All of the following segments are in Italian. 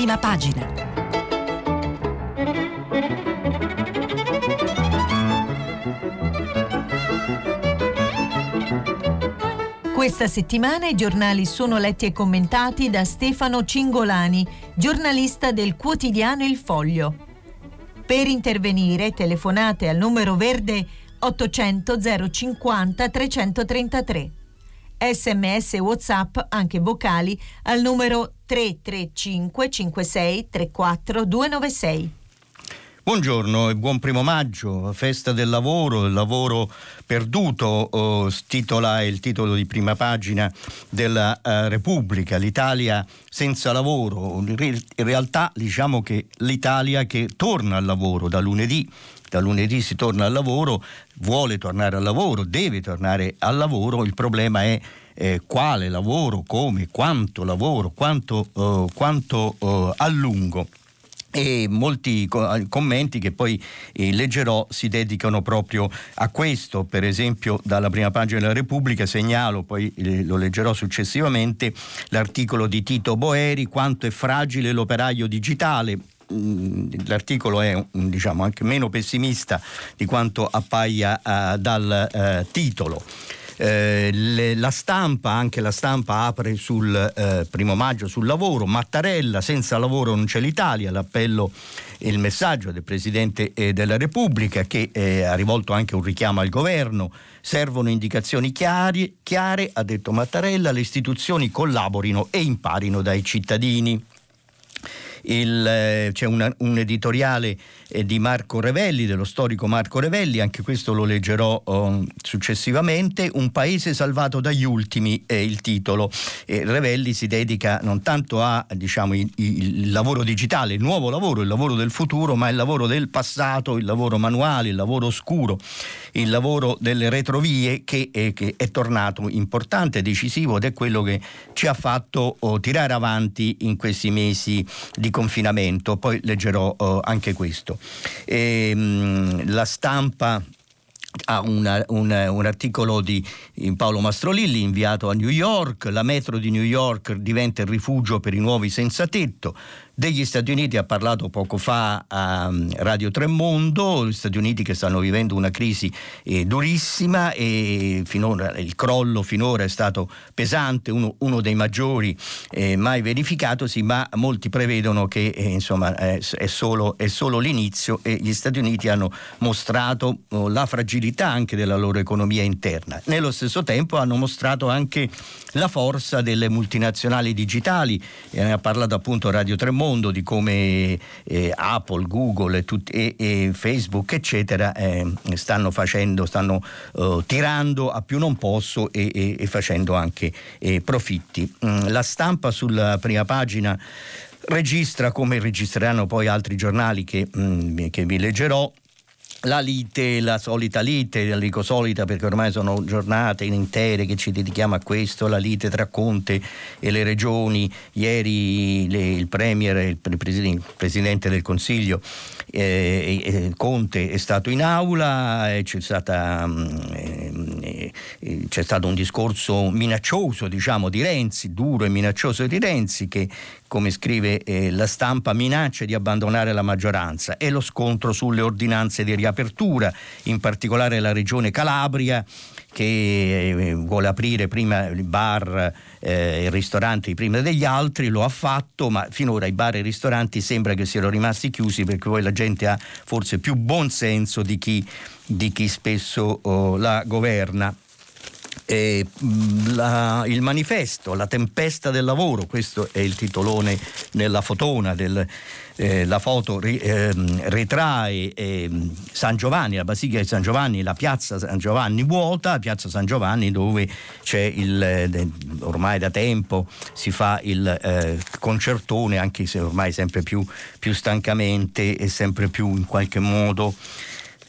prima pagina. Questa settimana i giornali sono letti e commentati da Stefano Cingolani, giornalista del quotidiano Il Foglio. Per intervenire telefonate al numero verde 800 050 333. Sms WhatsApp, anche vocali, al numero 335 56 34 296. Buongiorno e buon primo maggio, festa del lavoro, il lavoro perduto, oh, titola il titolo di prima pagina della uh, Repubblica, l'Italia senza lavoro. In realtà diciamo che l'Italia che torna al lavoro da lunedì, da lunedì si torna al lavoro, vuole tornare al lavoro, deve tornare al lavoro, il problema è eh, quale lavoro, come, quanto lavoro, quanto, uh, quanto uh, a lungo e molti commenti che poi eh, leggerò si dedicano proprio a questo, per esempio dalla prima pagina della Repubblica segnalo, poi eh, lo leggerò successivamente, l'articolo di Tito Boeri, quanto è fragile l'operaio digitale, l'articolo è diciamo, anche meno pessimista di quanto appaia uh, dal uh, titolo. Eh, le, la stampa, anche la stampa apre sul eh, primo maggio sul lavoro, Mattarella, senza lavoro non c'è l'Italia, l'appello e il messaggio del Presidente eh, della Repubblica che eh, ha rivolto anche un richiamo al governo, servono indicazioni chiari, chiare, ha detto Mattarella, le istituzioni collaborino e imparino dai cittadini. Eh, c'è una, un editoriale eh, di Marco Revelli, dello storico Marco Revelli, anche questo lo leggerò oh, successivamente, Un paese salvato dagli ultimi è il titolo. E Revelli si dedica non tanto a diciamo, lavoro digitale, il nuovo lavoro, il lavoro del futuro, ma il lavoro del passato, il lavoro manuale, il lavoro oscuro, il lavoro delle retrovie che, eh, che è tornato importante, decisivo ed è quello che ci ha fatto oh, tirare avanti in questi mesi di confinamento. Poi leggerò oh, anche questo. E, mh, la stampa ha una, una, un articolo di Paolo Mastrolilli inviato a New York, la metro di New York diventa il rifugio per i nuovi senza tetto, degli Stati Uniti ha parlato poco fa a mm, Radio Tremondo, gli Stati Uniti che stanno vivendo una crisi eh, durissima e finora, il crollo finora è stato pesante, uno, uno dei maggiori eh, mai verificatosi, ma molti prevedono che eh, insomma, è, solo, è, solo, l'inizio e gli Stati Uniti hanno mostrato oh, la fragilità anche della loro economia interna. Nello stesso tempo hanno mostrato anche la forza delle multinazionali digitali, ne ha parlato appunto Radio Tremondo mondo di come eh, Apple, Google e, tutti, e, e Facebook eccetera eh, stanno facendo, stanno uh, tirando a più non posso e, e facendo anche eh, profitti. Mm, la stampa sulla prima pagina registra come registreranno poi altri giornali che, mm, che vi leggerò la lite, la solita lite, dico solita perché ormai sono giornate intere che ci dedichiamo a questo, la lite tra Conte e le regioni. Ieri le, il Premier, il, il Presidente del Consiglio eh, eh, Conte è stato in aula, eh, c'è, stata, mm, eh, eh, c'è, stato un discorso minaccioso diciamo, di Renzi, duro e minaccioso di Renzi che come scrive eh, la stampa minaccia di abbandonare la maggioranza. E lo scontro sulle ordinanze di riapertura, in particolare la regione Calabria che vuole aprire prima il bar eh, i ristoranti prima degli altri, lo ha fatto, ma finora i bar e i ristoranti sembra che siano rimasti chiusi perché poi la gente ha forse più buon senso di chi, di chi spesso oh, la governa. Eh, la, il manifesto, la tempesta del lavoro, questo è il titolone nella fotona del, eh, la foto ri, eh, ritrae eh, San Giovanni, la Basilica di San Giovanni, la piazza San Giovanni vuota, piazza San Giovanni dove c'è il, eh, ormai da tempo si fa il eh, concertone, anche se ormai sempre più, più stancamente e sempre più in qualche modo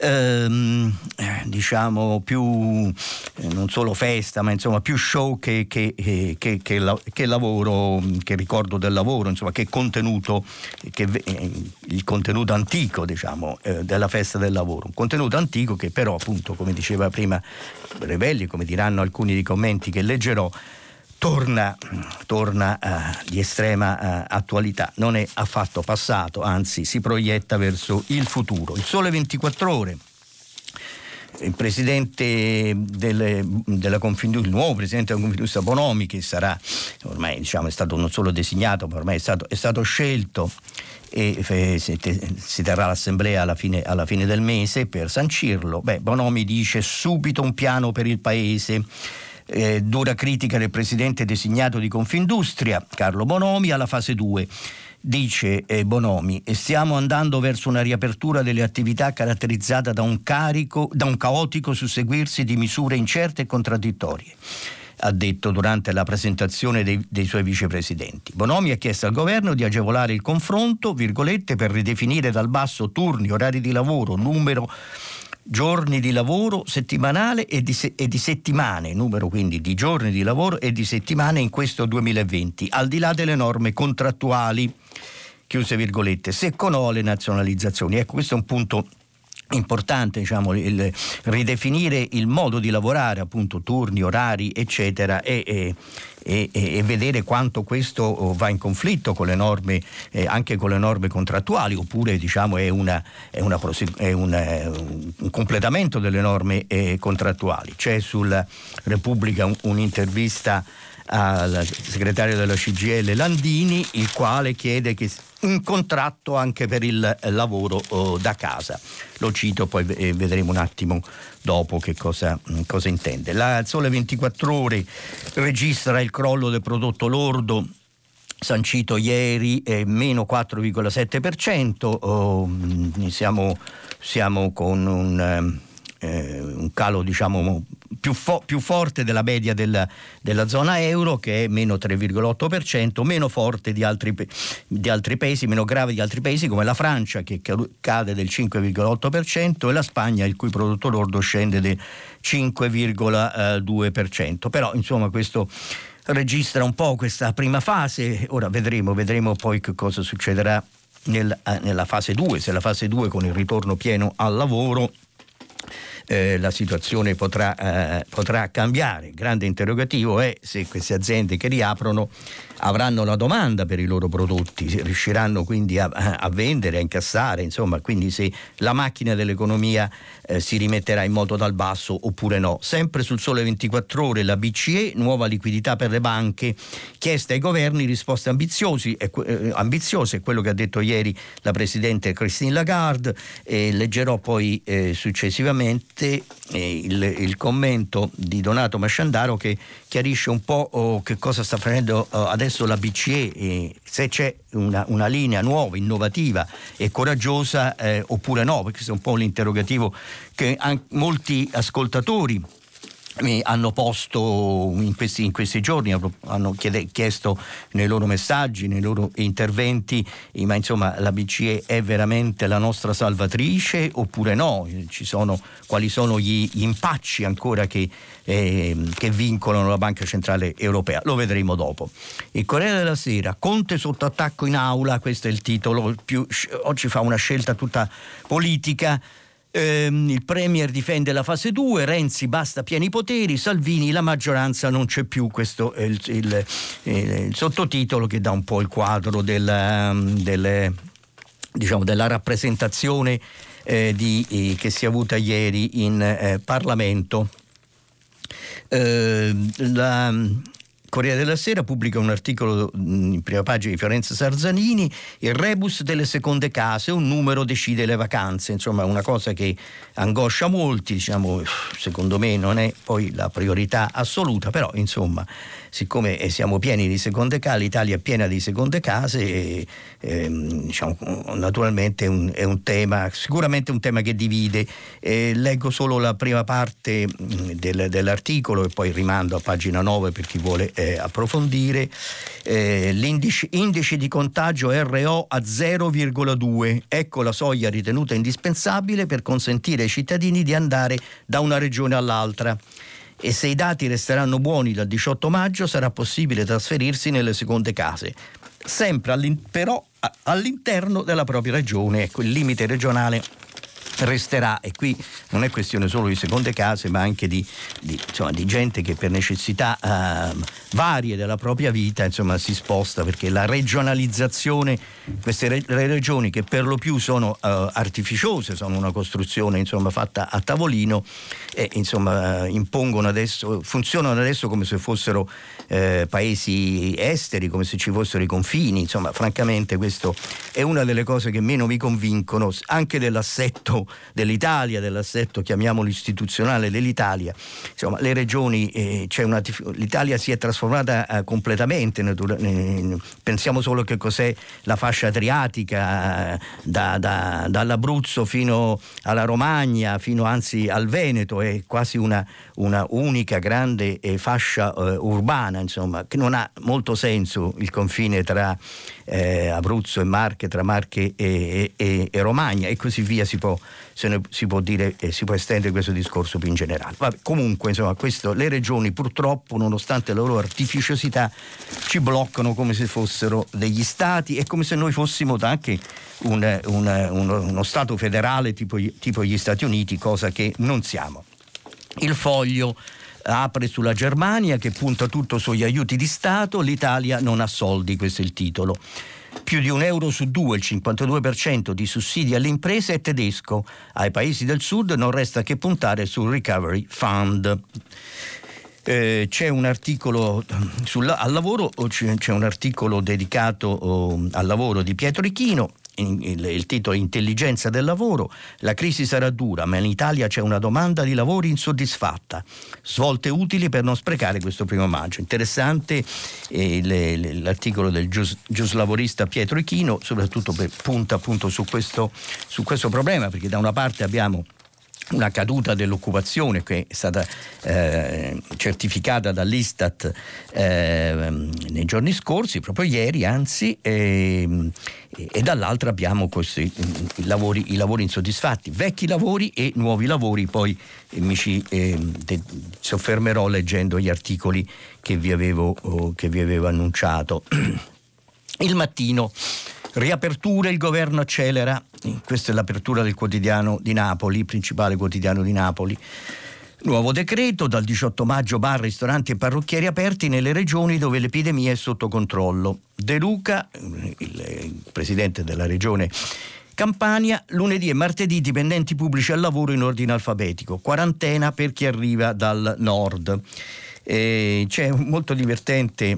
ehm, eh, diciamo più eh, non solo festa ma insomma più show che, che, eh, che, che, la, che lavoro che ricordo del lavoro insomma che contenuto il contenuto antico diciamo eh, della festa del lavoro. Un contenuto antico che però appunto come diceva prima Revelli come diranno alcuni dei commenti che leggerò torna, torna uh, di estrema uh, attualità, non è affatto passato, anzi si proietta verso il futuro. Il sole 24 ore il presidente delle, della il nuovo presidente della Confindustria Bonomi, che sarà ormai diciamo, è stato non solo designato, ma ormai è stato, è stato scelto e si terrà l'assemblea alla fine, alla fine del mese per sancirlo. Beh, Bonomi dice subito un piano per il paese. Eh, dura critica del presidente designato di Confindustria, Carlo Bonomi, alla fase 2 dice eh, Bonomi, stiamo andando verso una riapertura delle attività caratterizzata da un, carico, da un caotico susseguirsi di misure incerte e contraddittorie ha detto durante la presentazione dei, dei, suoi vicepresidenti. Bonomi ha chiesto al governo di agevolare il confronto, per ridefinire dal basso turni, orari di lavoro, numero giorni di lavoro settimanale e di, se- e di, settimane, numero quindi di giorni di lavoro e di settimane in questo 2020, al di là delle norme contrattuali chiuse virgolette, se con o le nazionalizzazioni. Ecco, questo è un punto importante diciamo, il, ridefinire il modo di lavorare, appunto turni, orari, eccetera, e, e, e, e, vedere quanto questo oh, va in conflitto con le norme, eh, anche con le norme contrattuali, oppure diciamo, è, una, è, una, è una, un completamento delle norme eh, contrattuali. C'è sulla Repubblica un, un'intervista al segretario della CGL Landini, il quale chiede che un contratto anche per il lavoro oh, da casa. Lo cito, poi vedremo un attimo dopo che cosa, mm, cosa intende. La Sole 24 Ore registra il crollo del prodotto lordo sancito ieri è meno 4,7%, oh, mm, siamo, siamo con un ehm, eh, un calo diciamo, più, fo- più, forte della media del, della zona euro che è meno 3,8%, meno forte di altri, di altri, paesi, meno grave di altri paesi come la Francia che cade del 5,8% e la Spagna il cui prodotto lordo scende del 5,2%. Però insomma questo registra un po' questa prima fase, ora vedremo, vedremo poi che cosa succederà nel, eh, nella fase 2, se la fase 2 con il ritorno pieno al lavoro eh, la situazione potrà, eh, potrà cambiare. Il grande interrogativo è se queste aziende che riaprono avranno la domanda per i loro prodotti, riusciranno quindi a, a vendere, a incassare, insomma, quindi se la macchina dell'economia eh, si rimetterà in moto dal basso oppure no. Sempre sul sole 24 ore la BCE, nuova liquidità per le banche, chieste ai governi risposte ambiziosi, eh, ambiziose, è quello che ha detto ieri la Presidente Christine Lagarde, eh, leggerò poi eh, successivamente eh, il, il, commento di Donato Masciandaro che chiarisce un po' oh, che cosa sta facendo oh, adesso la BCE, e se c'è una, una, linea nuova, innovativa e coraggiosa eh, oppure no, perché questo è un po' l'interrogativo che molti ascoltatori hanno posto in questi, in questi giorni, hanno chiesto nei loro messaggi, nei loro interventi, ma insomma la BCE è veramente la nostra salvatrice oppure no? Sono, quali sono gli, gli impacci ancora che, eh, che, vincolano la Banca Centrale Europea? Lo vedremo dopo. Il Corriere della Sera, Conte sotto attacco in aula, questo è il titolo, più, oggi fa una scelta tutta politica Ehm, il Premier difende la fase 2, Renzi basta pieni poteri, Salvini la maggioranza non c'è più, questo è il, il, il sottotitolo che dà un po' il quadro della, delle, diciamo, della rappresentazione eh, di, eh, che si è avuta ieri in eh, Parlamento. Eh, la, Corriere della Sera pubblica un articolo mm, in prima pagina di Fiorenza Sarzanini, il rebus delle seconde case, un numero decide le vacanze, insomma una cosa che angoscia molti, diciamo, secondo me non è poi la priorità assoluta, però insomma siccome eh, siamo pieni di seconde case, l'Italia è piena di seconde case, e, e, diciamo, naturalmente è un, è un, tema, sicuramente un tema che divide. Eh, leggo solo la prima parte mm, del, dell'articolo e poi rimando a pagina 9 per chi vuole eh, approfondire. Eh, l'indice indice di contagio RO a 0,2, ecco la soglia ritenuta indispensabile per consentire ai cittadini di andare da una regione all'altra e se i dati resteranno buoni dal 18 maggio sarà possibile trasferirsi nelle seconde case, sempre all'in- però all'interno della propria regione. Ecco, il limite regionale resterà. E qui non è questione solo di seconde case ma anche di, di, insomma, di gente che per necessità eh, varie della propria vita insomma, si sposta perché la regionalizzazione, queste re- regioni che per lo più sono eh, artificiose, sono una costruzione insomma, fatta a tavolino e insomma, impongono adesso, funzionano adesso come se fossero eh, paesi esteri, come se ci fossero i confini, insomma francamente questo è una delle cose che meno mi convincono anche dell'assetto dell'Italia, dell'assetto chiamiamolo istituzionale dell'Italia. Insomma, le regioni, eh, una, l'Italia si è trasformata eh, completamente, natura, eh, pensiamo solo che cos'è la fascia adriatica, eh, da, da, dall'Abruzzo fino alla Romagna, fino anzi al Veneto, è quasi una, una unica grande eh, fascia eh, urbana, insomma, che non ha molto senso il confine tra Abruzzo e Marche, tra Marche e, e, e, Romagna e così via si può, ne, si può dire, eh, si può estendere questo discorso più in generale. Vabbè, comunque insomma, questo, le regioni purtroppo nonostante la loro artificiosità ci bloccano come se fossero degli stati e come se noi fossimo anche un, un, uno, uno, Stato federale tipo, tipo gli Stati Uniti, cosa che non siamo. Il foglio apre sulla Germania che punta tutto sugli aiuti di Stato, l'Italia non ha soldi, questo è il titolo. Più di un euro su due, il 52% di sussidi alle imprese è tedesco. Ai paesi del sud non resta che puntare sul Recovery Fund. Eh, c'è un articolo sul, al lavoro, c'è, un articolo dedicato oh, al lavoro di Pietro Ichino il, il titolo Intelligenza del lavoro, la crisi sarà dura, ma in Italia c'è una domanda di lavori insoddisfatta, svolte utili per non sprecare questo primo maggio. Interessante eh, le, le, l'articolo del gius, Pietro Ichino, soprattutto per, punta appunto su questo, su questo problema, perché da una parte abbiamo una caduta dell'occupazione che è stata eh, certificata dall'Istat eh, nei giorni scorsi, proprio ieri anzi, e, e dall'altra abbiamo questi, i, lavori, i, lavori, insoddisfatti, vecchi lavori e nuovi lavori, poi eh, mi ci eh, soffermerò leggendo gli articoli che vi avevo, oh, che vi avevo annunciato. Il mattino Riaperture, il governo accelera, questa è l'apertura del quotidiano di Napoli, principale quotidiano di Napoli. Nuovo decreto, dal 18 maggio bar, ristoranti e parrucchieri aperti nelle regioni dove l'epidemia è sotto controllo. De Luca, il presidente della regione Campania, lunedì e martedì dipendenti pubblici al lavoro in ordine alfabetico, quarantena per chi arriva dal nord. E c'è molto divertente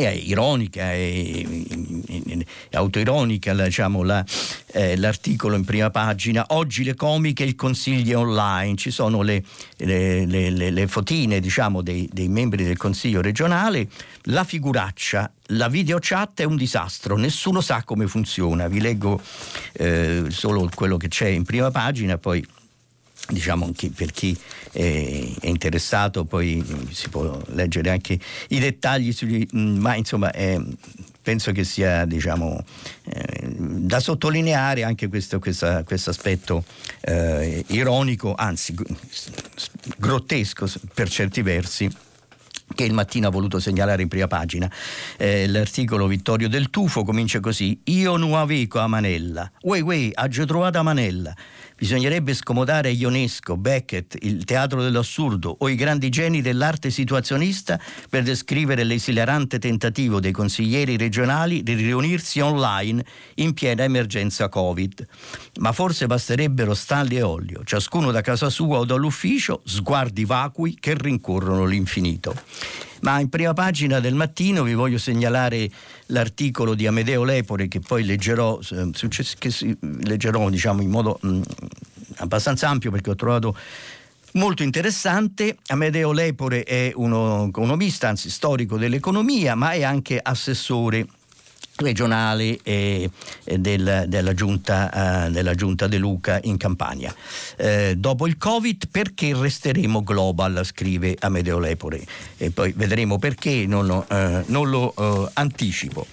ironica e, autoironica diciamo, la, eh, l'articolo in prima pagina. Oggi le comiche il consiglio online. Ci sono le, le, le, le fotine diciamo, dei, dei, membri del consiglio regionale. La figuraccia la video chat è un disastro. Nessuno sa come funziona. Vi leggo eh, solo quello che c'è in prima pagina poi diciamo per chi è, è, interessato poi si può leggere anche i dettagli sugli, mm, ma insomma è, penso che sia diciamo, eh, da sottolineare anche questo aspetto eh, ironico, anzi grottesco per certi versi che il mattino ha voluto segnalare in prima pagina. Eh, l'articolo Vittorio del Tufo comincia così: Io nu aveco a Manella. Uè, uè, ha già trovato a Manella. Bisognerebbe scomodare Ionesco, Beckett, il teatro dell'assurdo o i grandi geni dell'arte situazionista per descrivere l'esilarante tentativo dei consiglieri regionali di riunirsi online in piena emergenza Covid. Ma forse basterebbero stalli e olio, ciascuno da casa sua o dall'ufficio, sguardi vacui che rincorrono l'infinito. Ma in prima pagina del mattino vi voglio segnalare l'articolo di Amedeo Lepore che poi leggerò, eh, che leggerò diciamo, in modo mh, mm, abbastanza ampio perché ho trovato molto interessante. Amedeo Lepore è uno economista, anzi storico dell'economia, ma è anche assessore regionale e, e del, della, giunta, uh, della, giunta, De Luca in Campania. Eh, dopo il Covid perché resteremo global, scrive Amedeo Lepore e poi vedremo perché, non, uh, non lo uh, anticipo.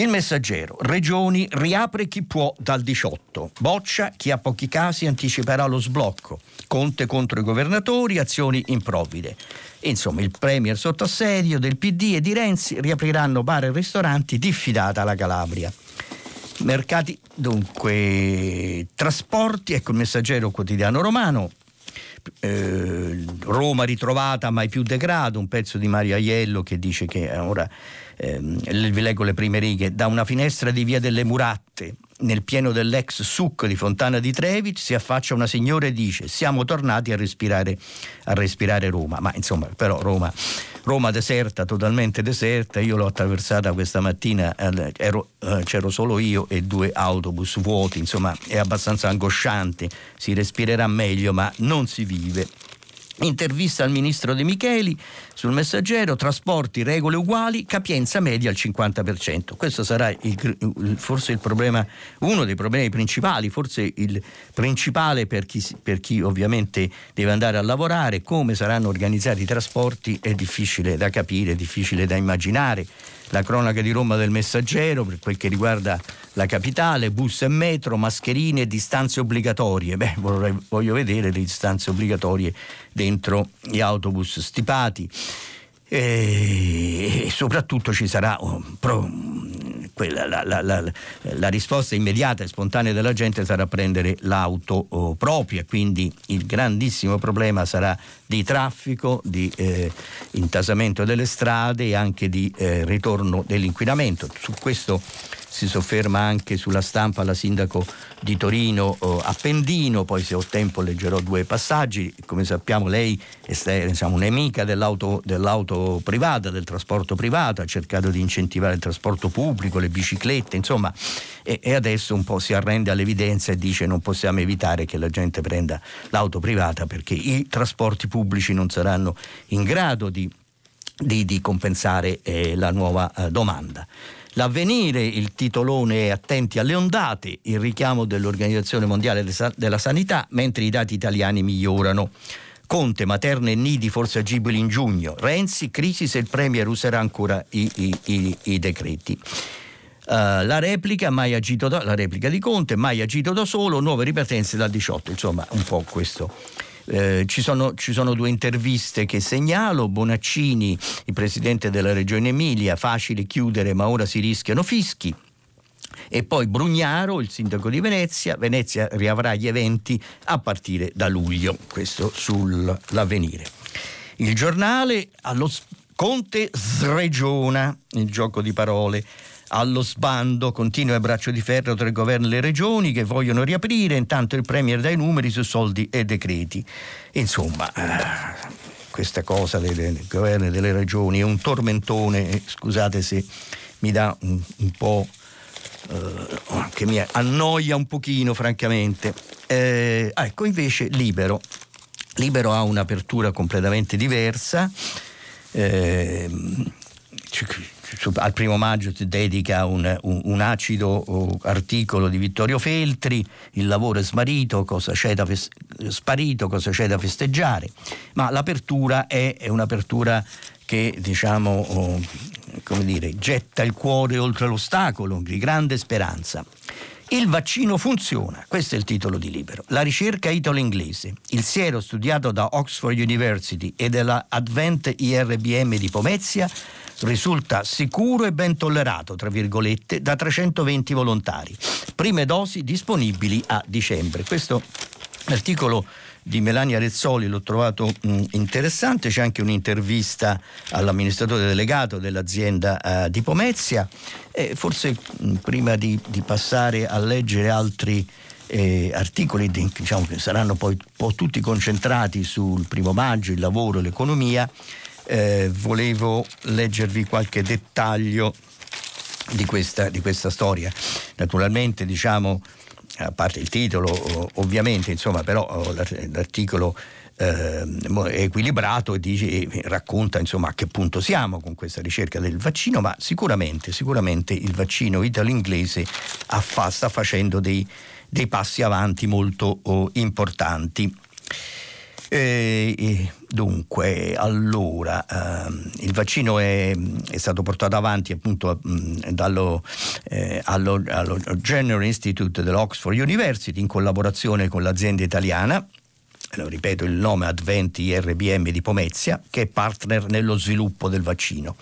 Il messaggero, regioni, riapre chi può dal 18. Boccia, chi ha pochi casi anticiperà lo sblocco. Conte contro i governatori, azioni improvvide. Insomma, il premier sotto assedio del PD e di Renzi riapriranno bar e ristoranti diffidata alla Calabria. Mercati, dunque, trasporti, ecco il messaggero quotidiano romano, eh, Roma ritrovata mai più degrado, un pezzo di Mario Aiello che dice che ora ehm, vi leggo le prime righe, da una finestra di via delle Muratte nel pieno dell'ex suc di Fontana di Trevi si affaccia una signora e dice siamo tornati a respirare, a respirare Roma, ma insomma però Roma, Roma deserta, totalmente deserta, io l'ho attraversata questa mattina, ero, eh, c'ero solo io e due autobus vuoti, insomma è abbastanza angosciante, si respirerà meglio ma non si vive. Intervista al ministro De Micheli sul messaggero, trasporti, regole uguali, capienza media al 50%. Questo sarà il, forse il problema, uno dei problemi principali, forse il principale per chi, per chi ovviamente deve andare a lavorare, come saranno organizzati i trasporti è difficile da capire, è difficile da immaginare la cronaca di Roma del Messaggero per quel che riguarda la capitale, bus e metro, mascherine e distanze obbligatorie. Beh, vorrei, voglio vedere le distanze obbligatorie dentro gli autobus stipati. E, soprattutto ci sarà pro, quella, la, la, la, la, risposta immediata e spontanea della gente sarà prendere l'auto oh, propria, quindi il grandissimo problema sarà di traffico, di eh, intasamento delle strade e anche di eh, ritorno dell'inquinamento. Su questo si sofferma anche sulla stampa la sindaco di Torino eh, Appendino, poi se ho tempo leggerò due passaggi, come sappiamo lei è diciamo, un'amica dell'auto, dell'auto privata, del trasporto privato, ha cercato di incentivare il trasporto pubblico, le biciclette, insomma, e, e adesso un po' si arrende all'evidenza e dice non possiamo evitare che la gente prenda l'auto privata perché i trasporti pubblici non saranno in grado di, di, di compensare eh, la nuova eh, domanda. L'avvenire, il titolone è attenti alle ondate, il richiamo dell'Organizzazione Mondiale della Sanità, mentre i dati italiani migliorano. Conte, materne e nidi forse agibili in giugno. Renzi, crisi se il Premier userà ancora i, i, i, i decreti. Uh, la, replica, da, la replica di Conte, mai agito da solo, nuove ripartenze dal 18, insomma un po' questo eh, ci, sono, ci, sono, due interviste che segnalo, Bonaccini, il presidente della regione Emilia, facile chiudere ma ora si rischiano fischi. E poi Brugnaro, il sindaco di Venezia, Venezia riavrà gli eventi a partire da luglio, questo sull'avvenire. Il giornale allo Conte sregiona il gioco di parole allo sbando, continua il braccio di ferro tra il governo e le regioni che vogliono riaprire, intanto il Premier dà i numeri su soldi e decreti. Insomma, eh, questa cosa del, governo e delle regioni è un tormentone, scusate se mi dà un, un po'... Eh, che mi annoia un pochino francamente. Eh, ecco invece Libero. Libero ha un'apertura completamente diversa. Eh, al primo maggio si dedica un, un, un acido articolo di Vittorio Feltri, il lavoro è smarito, cosa c'è da fes- sparito, cosa c'è da festeggiare, ma l'apertura è, è un'apertura che diciamo, oh, come dire, getta il cuore oltre l'ostacolo, di grande speranza. Il vaccino funziona, questo è il titolo di libro. La ricerca italo-inglese, il siero studiato da Oxford University e della Advent IRBM di Pomezia risulta sicuro e ben tollerato, tra virgolette, da 320 volontari. Prime dosi disponibili a dicembre. Questo articolo di Melania Rezzoli l'ho trovato mh, interessante, c'è anche un'intervista all'amministratore delegato dell'azienda uh, di Pomezia e forse mh, prima di, di, passare a leggere altri eh, articoli diciamo, che saranno poi tutti concentrati sul primo maggio, il lavoro, l'economia, eh, volevo leggervi qualche dettaglio di questa, di questa storia. Naturalmente, diciamo, a parte il titolo, ovviamente, insomma, però l'articolo eh, è equilibrato e, dice, racconta insomma, a che punto siamo con questa ricerca del vaccino, ma sicuramente, sicuramente il vaccino italo-inglese fa, sta facendo dei, dei, passi avanti molto oh, importanti. E, dunque, allora, ehm, il vaccino è, è, stato portato avanti appunto mh, dallo, eh, allo, allo General Institute dell'Oxford University in collaborazione con l'azienda italiana lo ripeto, il nome Adventi RBM di Pomezia, che è partner nello sviluppo del vaccino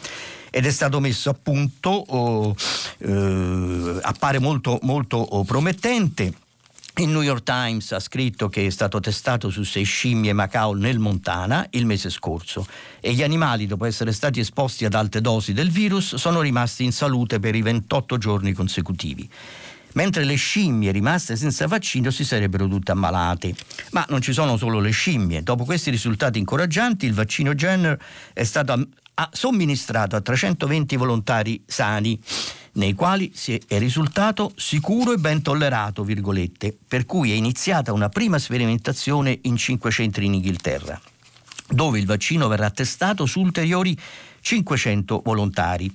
ed è stato messo a punto oh, eh, appare molto, molto promettente. Il New York Times ha scritto che è stato testato su sei scimmie Macao nel Montana il mese scorso e gli animali, dopo essere stati esposti ad alte dosi del virus, sono rimasti in salute per i 28 giorni consecutivi mentre le scimmie rimaste senza vaccino si sarebbero tutte ammalate. Ma non ci sono solo le scimmie. Dopo questi risultati incoraggianti, il vaccino Jenner è stato somministrato a 320 volontari sani nei quali è risultato sicuro e ben tollerato, per cui è iniziata una prima sperimentazione in cinque centri in Inghilterra, dove il vaccino verrà testato su ulteriori 500 volontari.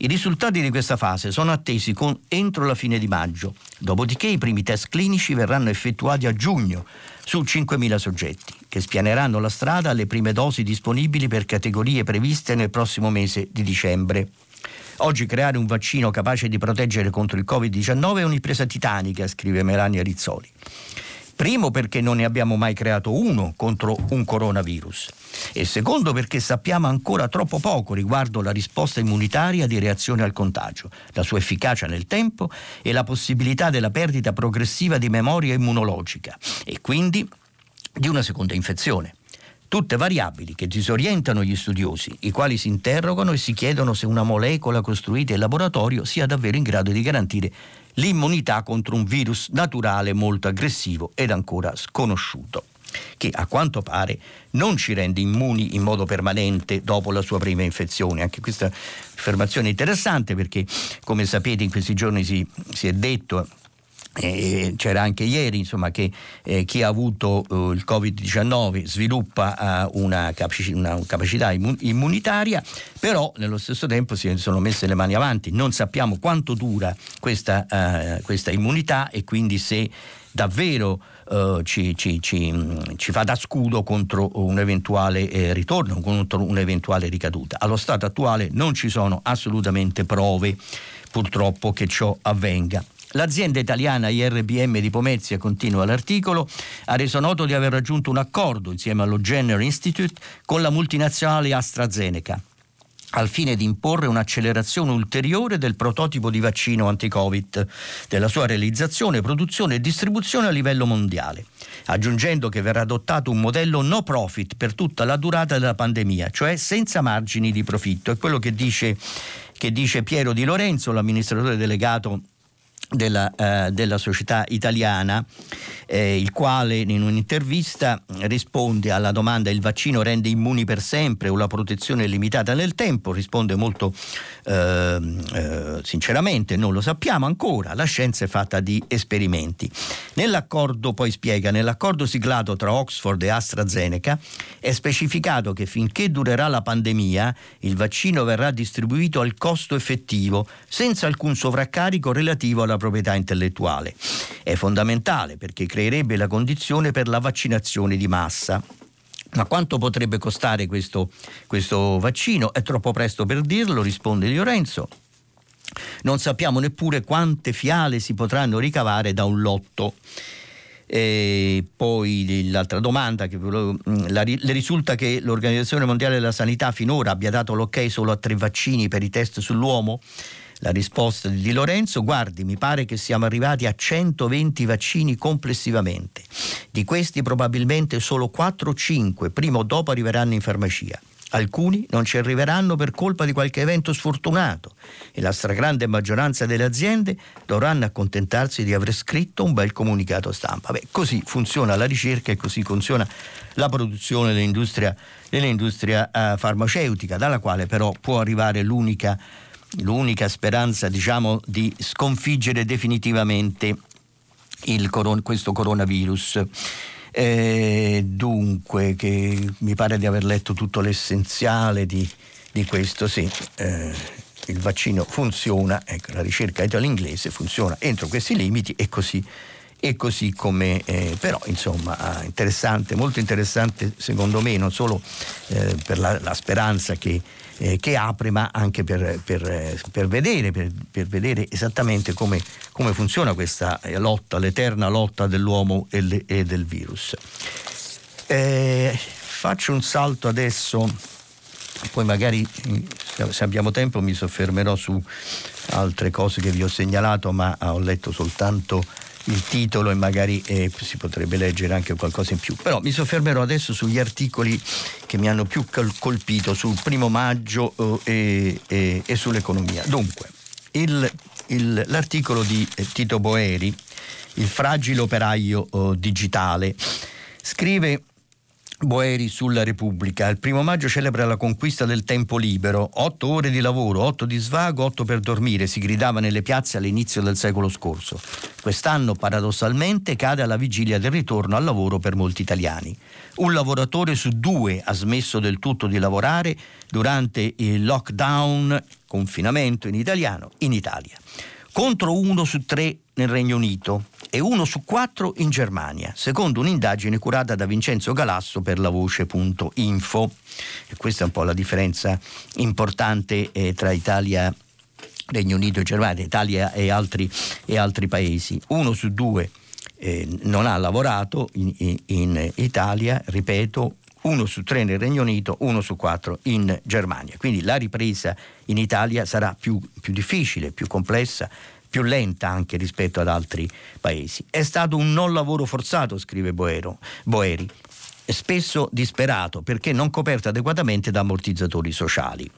I risultati di questa fase sono attesi con, entro la fine di maggio, dopodiché i primi test clinici verranno effettuati a giugno su 5.000 soggetti, che spianeranno la strada alle prime dosi disponibili per categorie previste nel prossimo mese di dicembre. Oggi creare un vaccino capace di proteggere contro il Covid-19 è un'impresa titanica, scrive Melania Rizzoli. Primo perché non ne abbiamo mai creato uno contro un coronavirus e secondo perché sappiamo ancora troppo poco riguardo la risposta immunitaria di reazione al contagio, la sua efficacia nel tempo e la possibilità della perdita progressiva di memoria immunologica e quindi di una seconda infezione. Tutte variabili che disorientano gli studiosi, i quali si interrogano e si chiedono se una molecola costruita in laboratorio sia davvero in grado di garantire l'immunità contro un virus naturale molto aggressivo ed ancora sconosciuto che a quanto pare non ci rende immuni in modo permanente dopo la sua prima infezione. Anche questa affermazione è interessante perché, come sapete, in questi giorni si, si è detto eh, c'era anche ieri insomma, che eh, chi ha avuto eh, il Covid-19 sviluppa eh, una, capaci- una, capacità immunitaria, però nello stesso tempo si sono messe le mani avanti. Non sappiamo quanto dura questa, eh, questa immunità e quindi se davvero Uh, ci, ci, ci, ci, fa da scudo contro un eventuale eh, ritorno, contro un'eventuale ricaduta. Allo stato attuale non ci sono assolutamente prove purtroppo che ciò avvenga. L'azienda italiana IRBM di Pomezia, continua l'articolo, ha reso noto di aver raggiunto un accordo insieme allo Jenner Institute con la multinazionale AstraZeneca al fine di imporre un'accelerazione ulteriore del prototipo di vaccino anti-Covid, della sua realizzazione, produzione e distribuzione a livello mondiale, aggiungendo che verrà adottato un modello no profit per tutta la durata della pandemia, cioè senza margini di profitto. È quello che dice, che dice Piero Di Lorenzo, l'amministratore delegato della, eh, della, società italiana, eh, il quale in un'intervista risponde alla domanda il vaccino rende immuni per sempre o la protezione è limitata nel tempo, risponde molto eh, eh sinceramente, non lo sappiamo ancora, la scienza è fatta di esperimenti. Nell'accordo, poi spiega, nell'accordo siglato tra Oxford e AstraZeneca è specificato che finché durerà la pandemia il vaccino verrà distribuito al costo effettivo, senza alcun sovraccarico relativo alla proprietà intellettuale. È fondamentale perché creerebbe la condizione per la vaccinazione di massa. Ma quanto potrebbe costare questo, questo vaccino? È troppo presto per dirlo, risponde Lorenzo. Non sappiamo neppure quante fiale si potranno ricavare da un lotto. E poi l'altra domanda, che la, le risulta che l'Organizzazione Mondiale della Sanità finora abbia dato l'ok solo a tre vaccini per i test sull'uomo? La risposta di Di Lorenzo, guardi, mi pare che siamo arrivati a 120 vaccini complessivamente. Di questi probabilmente solo 4 o 5 prima o dopo arriveranno in farmacia. Alcuni non ci arriveranno per colpa di qualche evento sfortunato e la stragrande maggioranza delle aziende dovranno accontentarsi di aver scritto un bel comunicato stampa. Beh, così funziona la ricerca e così funziona la produzione dell'industria, dell'industria eh, farmaceutica, dalla quale però può arrivare l'unica l'unica speranza diciamo, di sconfiggere definitivamente coron- questo coronavirus. Eh, dunque, mi pare di aver letto tutto l'essenziale di, di questo, sì. Eh, il vaccino funziona, ecco, la ricerca italo-inglese funziona entro questi limiti e così, e così come, eh, però insomma, interessante, molto interessante secondo me, non solo eh, per la, la speranza che eh, che apre, ma anche per, per, per, vedere, per vedere, esattamente come, come, funziona questa eh, lotta, l'eterna lotta dell'uomo e, le, e del virus. Eh, faccio un salto adesso, poi magari se abbiamo tempo mi soffermerò su, altre cose che vi ho segnalato, ma ho letto soltanto il titolo e magari eh, si potrebbe leggere anche qualcosa in più. Però mi soffermerò adesso sugli articoli che mi hanno più colpito sul primo maggio eh, e, e, sull'economia. Dunque, il, il, l'articolo di eh, Tito Boeri, Il fragile operaio oh, digitale, scrive Boeri sulla Repubblica. Il primo maggio celebra la conquista del tempo libero. Otto ore di lavoro, otto di svago, otto per dormire, si gridava nelle piazze all'inizio del secolo scorso. Quest'anno, paradossalmente, cade alla vigilia del ritorno al lavoro per molti italiani. Un lavoratore su due ha smesso del tutto di lavorare durante il lockdown, confinamento in italiano, in Italia. Contro uno su tre nel Regno Unito e uno su quattro in Germania, secondo un'indagine curata da Vincenzo Galasso per la voce.info. E questa è un po' la differenza importante eh, tra Italia, Regno Unito e Germania, Italia e altri, e altri paesi. Uno su due eh, non ha lavorato in, in, in Italia, ripeto, uno su tre nel Regno Unito, uno su quattro in Germania. Quindi la ripresa in Italia sarà più, più difficile, più complessa, più lenta anche rispetto ad altri paesi. È stato un non lavoro forzato, scrive Boero, Boeri, spesso disperato perché non coperto adeguatamente da ammortizzatori sociali.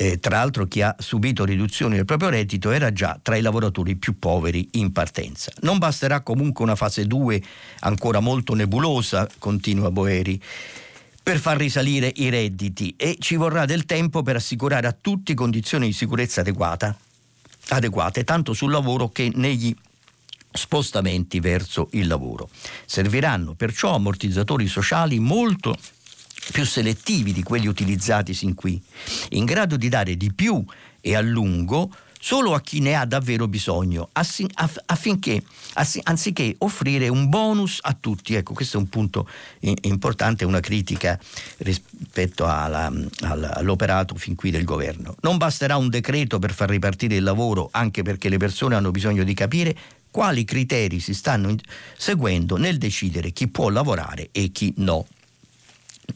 Eh, tra l'altro chi ha subito riduzioni del proprio reddito era già tra i lavoratori più poveri in partenza. Non basterà comunque una fase 2 ancora molto nebulosa, continua Boeri, per far risalire i redditi e ci vorrà del tempo per assicurare a tutti condizioni di sicurezza adeguata adeguate tanto sul lavoro che negli spostamenti verso il lavoro. Serviranno perciò ammortizzatori sociali molto più selettivi di quelli utilizzati sin qui, in grado di dare di più e a lungo solo a chi ne ha davvero bisogno, affinché, anziché offrire un bonus a tutti. Ecco, questo è un punto importante, una critica rispetto alla, all'operato fin qui del governo. Non basterà un decreto per far ripartire il lavoro, anche perché le persone hanno bisogno di capire quali criteri si stanno seguendo nel decidere chi può lavorare e chi no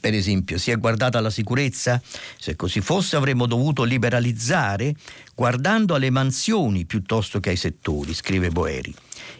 per esempio, si è guardata alla sicurezza? Se così fosse avremmo dovuto liberalizzare guardando alle mansioni piuttosto che ai settori, scrive Boeri.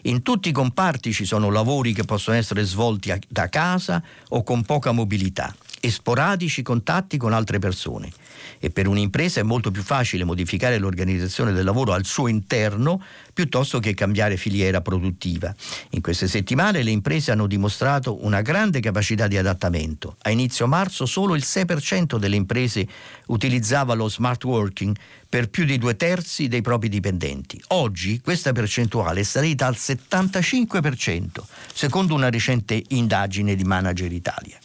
In tutti i comparti ci sono lavori che possono essere svolti da casa o con poca mobilità e sporadici contatti con altre persone e per un'impresa è molto più facile modificare l'organizzazione del lavoro al suo interno piuttosto che cambiare filiera produttiva. In queste settimane le imprese hanno dimostrato una grande capacità di adattamento. A inizio marzo solo il 6% delle imprese utilizzava lo smart working per più di due terzi dei propri dipendenti. Oggi questa percentuale è salita al 75%, secondo una recente indagine di Manager Italia.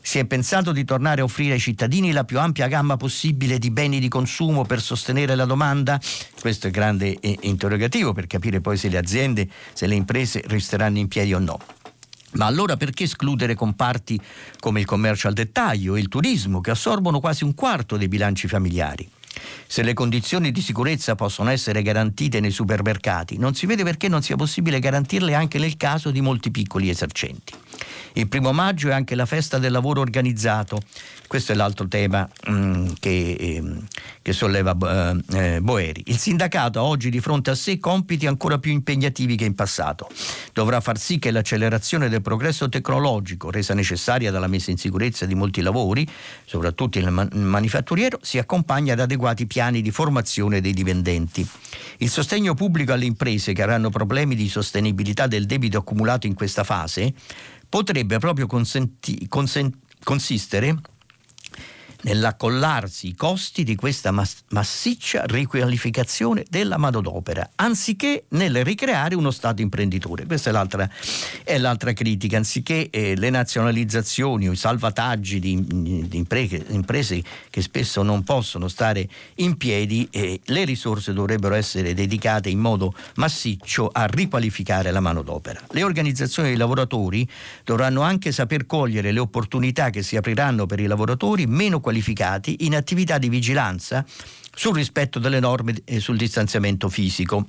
Si è pensato di tornare a offrire ai cittadini la più ampia gamma possibile di beni di consumo per sostenere la domanda? Questo è il grande eh, interrogativo per capire poi se le aziende, se le imprese resteranno in piedi o no. Ma allora perché escludere comparti come il commercio al dettaglio e il turismo che assorbono quasi un quarto dei bilanci familiari? Se le condizioni di sicurezza possono essere garantite nei supermercati, non si vede perché non sia possibile garantirle anche nel caso di molti piccoli esercenti. Il primo maggio è anche la festa del lavoro organizzato. Questo è l'altro tema mh, mm, che, eh, che, solleva eh, eh, Boeri. Il sindacato ha oggi di fronte a sé compiti ancora più impegnativi che in passato. Dovrà far sì che l'accelerazione del progresso tecnologico, resa necessaria dalla messa in sicurezza di molti lavori, soprattutto il man- manifatturiero, si accompagni ad adeguati piani di formazione dei dipendenti. Il sostegno pubblico alle imprese che avranno problemi di sostenibilità del debito accumulato in questa fase potrebbe proprio consenti, consen, consistere nell'accollarsi i costi di questa massiccia riqualificazione della manodopera, anziché nel ricreare uno Stato imprenditore. Questa è l'altra, è l'altra critica, anziché eh, le nazionalizzazioni o i salvataggi di, di imprese, imprese, che spesso non possono stare in piedi, eh, le risorse dovrebbero essere dedicate in modo massiccio a riqualificare la manodopera. Le organizzazioni dei lavoratori dovranno anche saper cogliere le opportunità che si apriranno per i lavoratori meno qualificati qualificati in attività di vigilanza sul rispetto delle norme e sul distanziamento fisico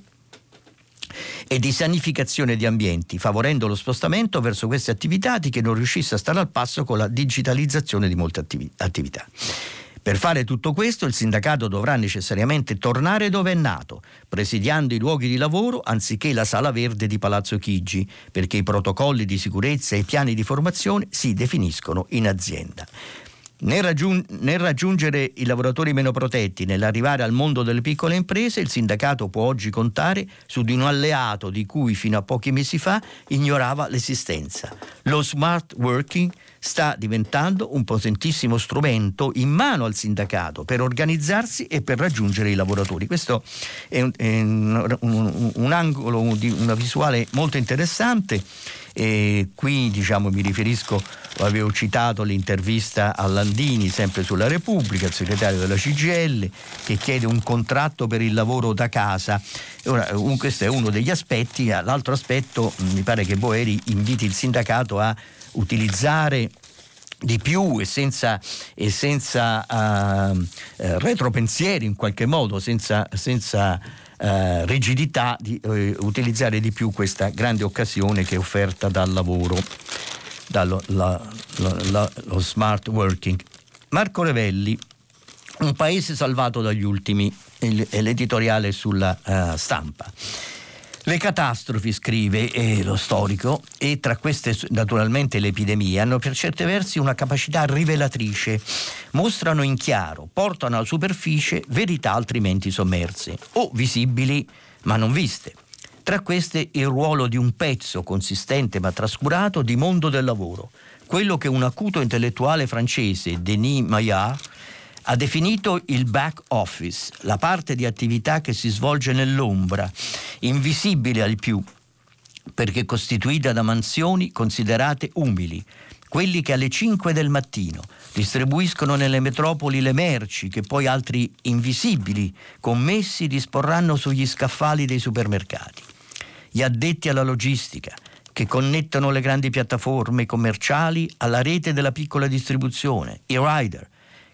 e di sanificazione di ambienti, favorendo lo spostamento verso queste attività di che non riuscisse a stare al passo con la digitalizzazione di molte attività. Per fare tutto questo il sindacato dovrà necessariamente tornare dove è nato, presidiando i luoghi di lavoro anziché la sala verde di Palazzo Chigi, perché i protocolli di sicurezza e i piani di formazione si definiscono in azienda. Nel, raggiung- nel, raggiungere i lavoratori meno protetti, nell'arrivare al mondo delle piccole imprese, il sindacato può oggi contare su di un alleato di cui fino a pochi mesi fa ignorava l'esistenza. Lo smart working sta diventando un potentissimo strumento in mano al sindacato per organizzarsi e per raggiungere i lavoratori. Questo è un, è un, un, un angolo una visuale molto interessante e qui diciamo, mi riferisco, avevo citato l'intervista a Landini, sempre sulla Repubblica, il segretario della CGL, che chiede un contratto per il lavoro da casa. Ora, questo è uno degli aspetti, l'altro aspetto mi pare che Boeri inviti il sindacato a utilizzare di più e senza, e senza uh, uh, retropensieri in qualche modo, senza, senza uh, rigidità, di utilizzare di più questa grande occasione che è offerta dal lavoro, dallo la, la, lo smart working. Marco Revelli, un paese salvato dagli ultimi, l'editoriale sulla stampa. Le catastrofi, scrive eh, lo storico, e tra queste naturalmente le epidemie, hanno per certi versi una capacità rivelatrice, mostrano in chiaro, portano alla superficie verità altrimenti sommerse, o visibili ma non viste. Tra queste il ruolo di un pezzo consistente ma trascurato di mondo del lavoro, quello che un acuto intellettuale francese, Denis Maillard, ha definito il back office, la parte di attività che si svolge nell'ombra, invisibile al più, perché costituita da mansioni considerate umili, quelli che alle 5 del mattino distribuiscono nelle metropoli le merci che poi altri invisibili commessi disporranno sugli scaffali dei supermercati. Gli addetti alla logistica, che connettono le grandi piattaforme commerciali alla rete della piccola distribuzione, i rider,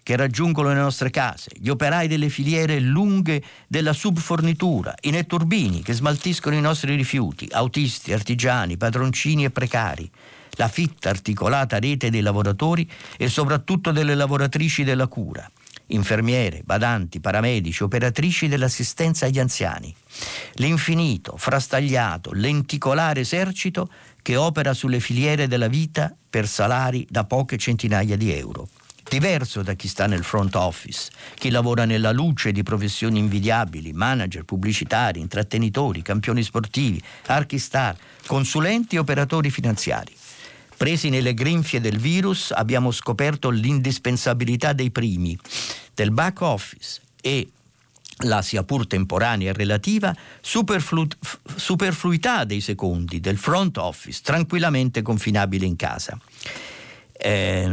che raggiungono le nostre case, gli operai delle filiere lunghe della subfornitura, i netturbini che smaltiscono i nostri rifiuti, autisti, artigiani, padroncini e precari, la fitta articolata rete dei lavoratori e soprattutto delle lavoratrici della cura, infermiere, badanti, paramedici, operatrici dell'assistenza agli anziani. L'infinito, frastagliato, lenticolare esercito che opera sulle filiere della vita per salari da poche centinaia di euro diverso da chi sta nel front office, chi lavora nella luce di professioni invidiabili, manager, pubblicitari, intrattenitori, campioni sportivi, archistar, consulenti e operatori finanziari. Presi nelle grinfie del virus abbiamo scoperto l'indispensabilità dei primi, del back office e la sia pur temporanea e relativa superflu- superfluità dei secondi, del front office, tranquillamente confinabile in casa. Eh,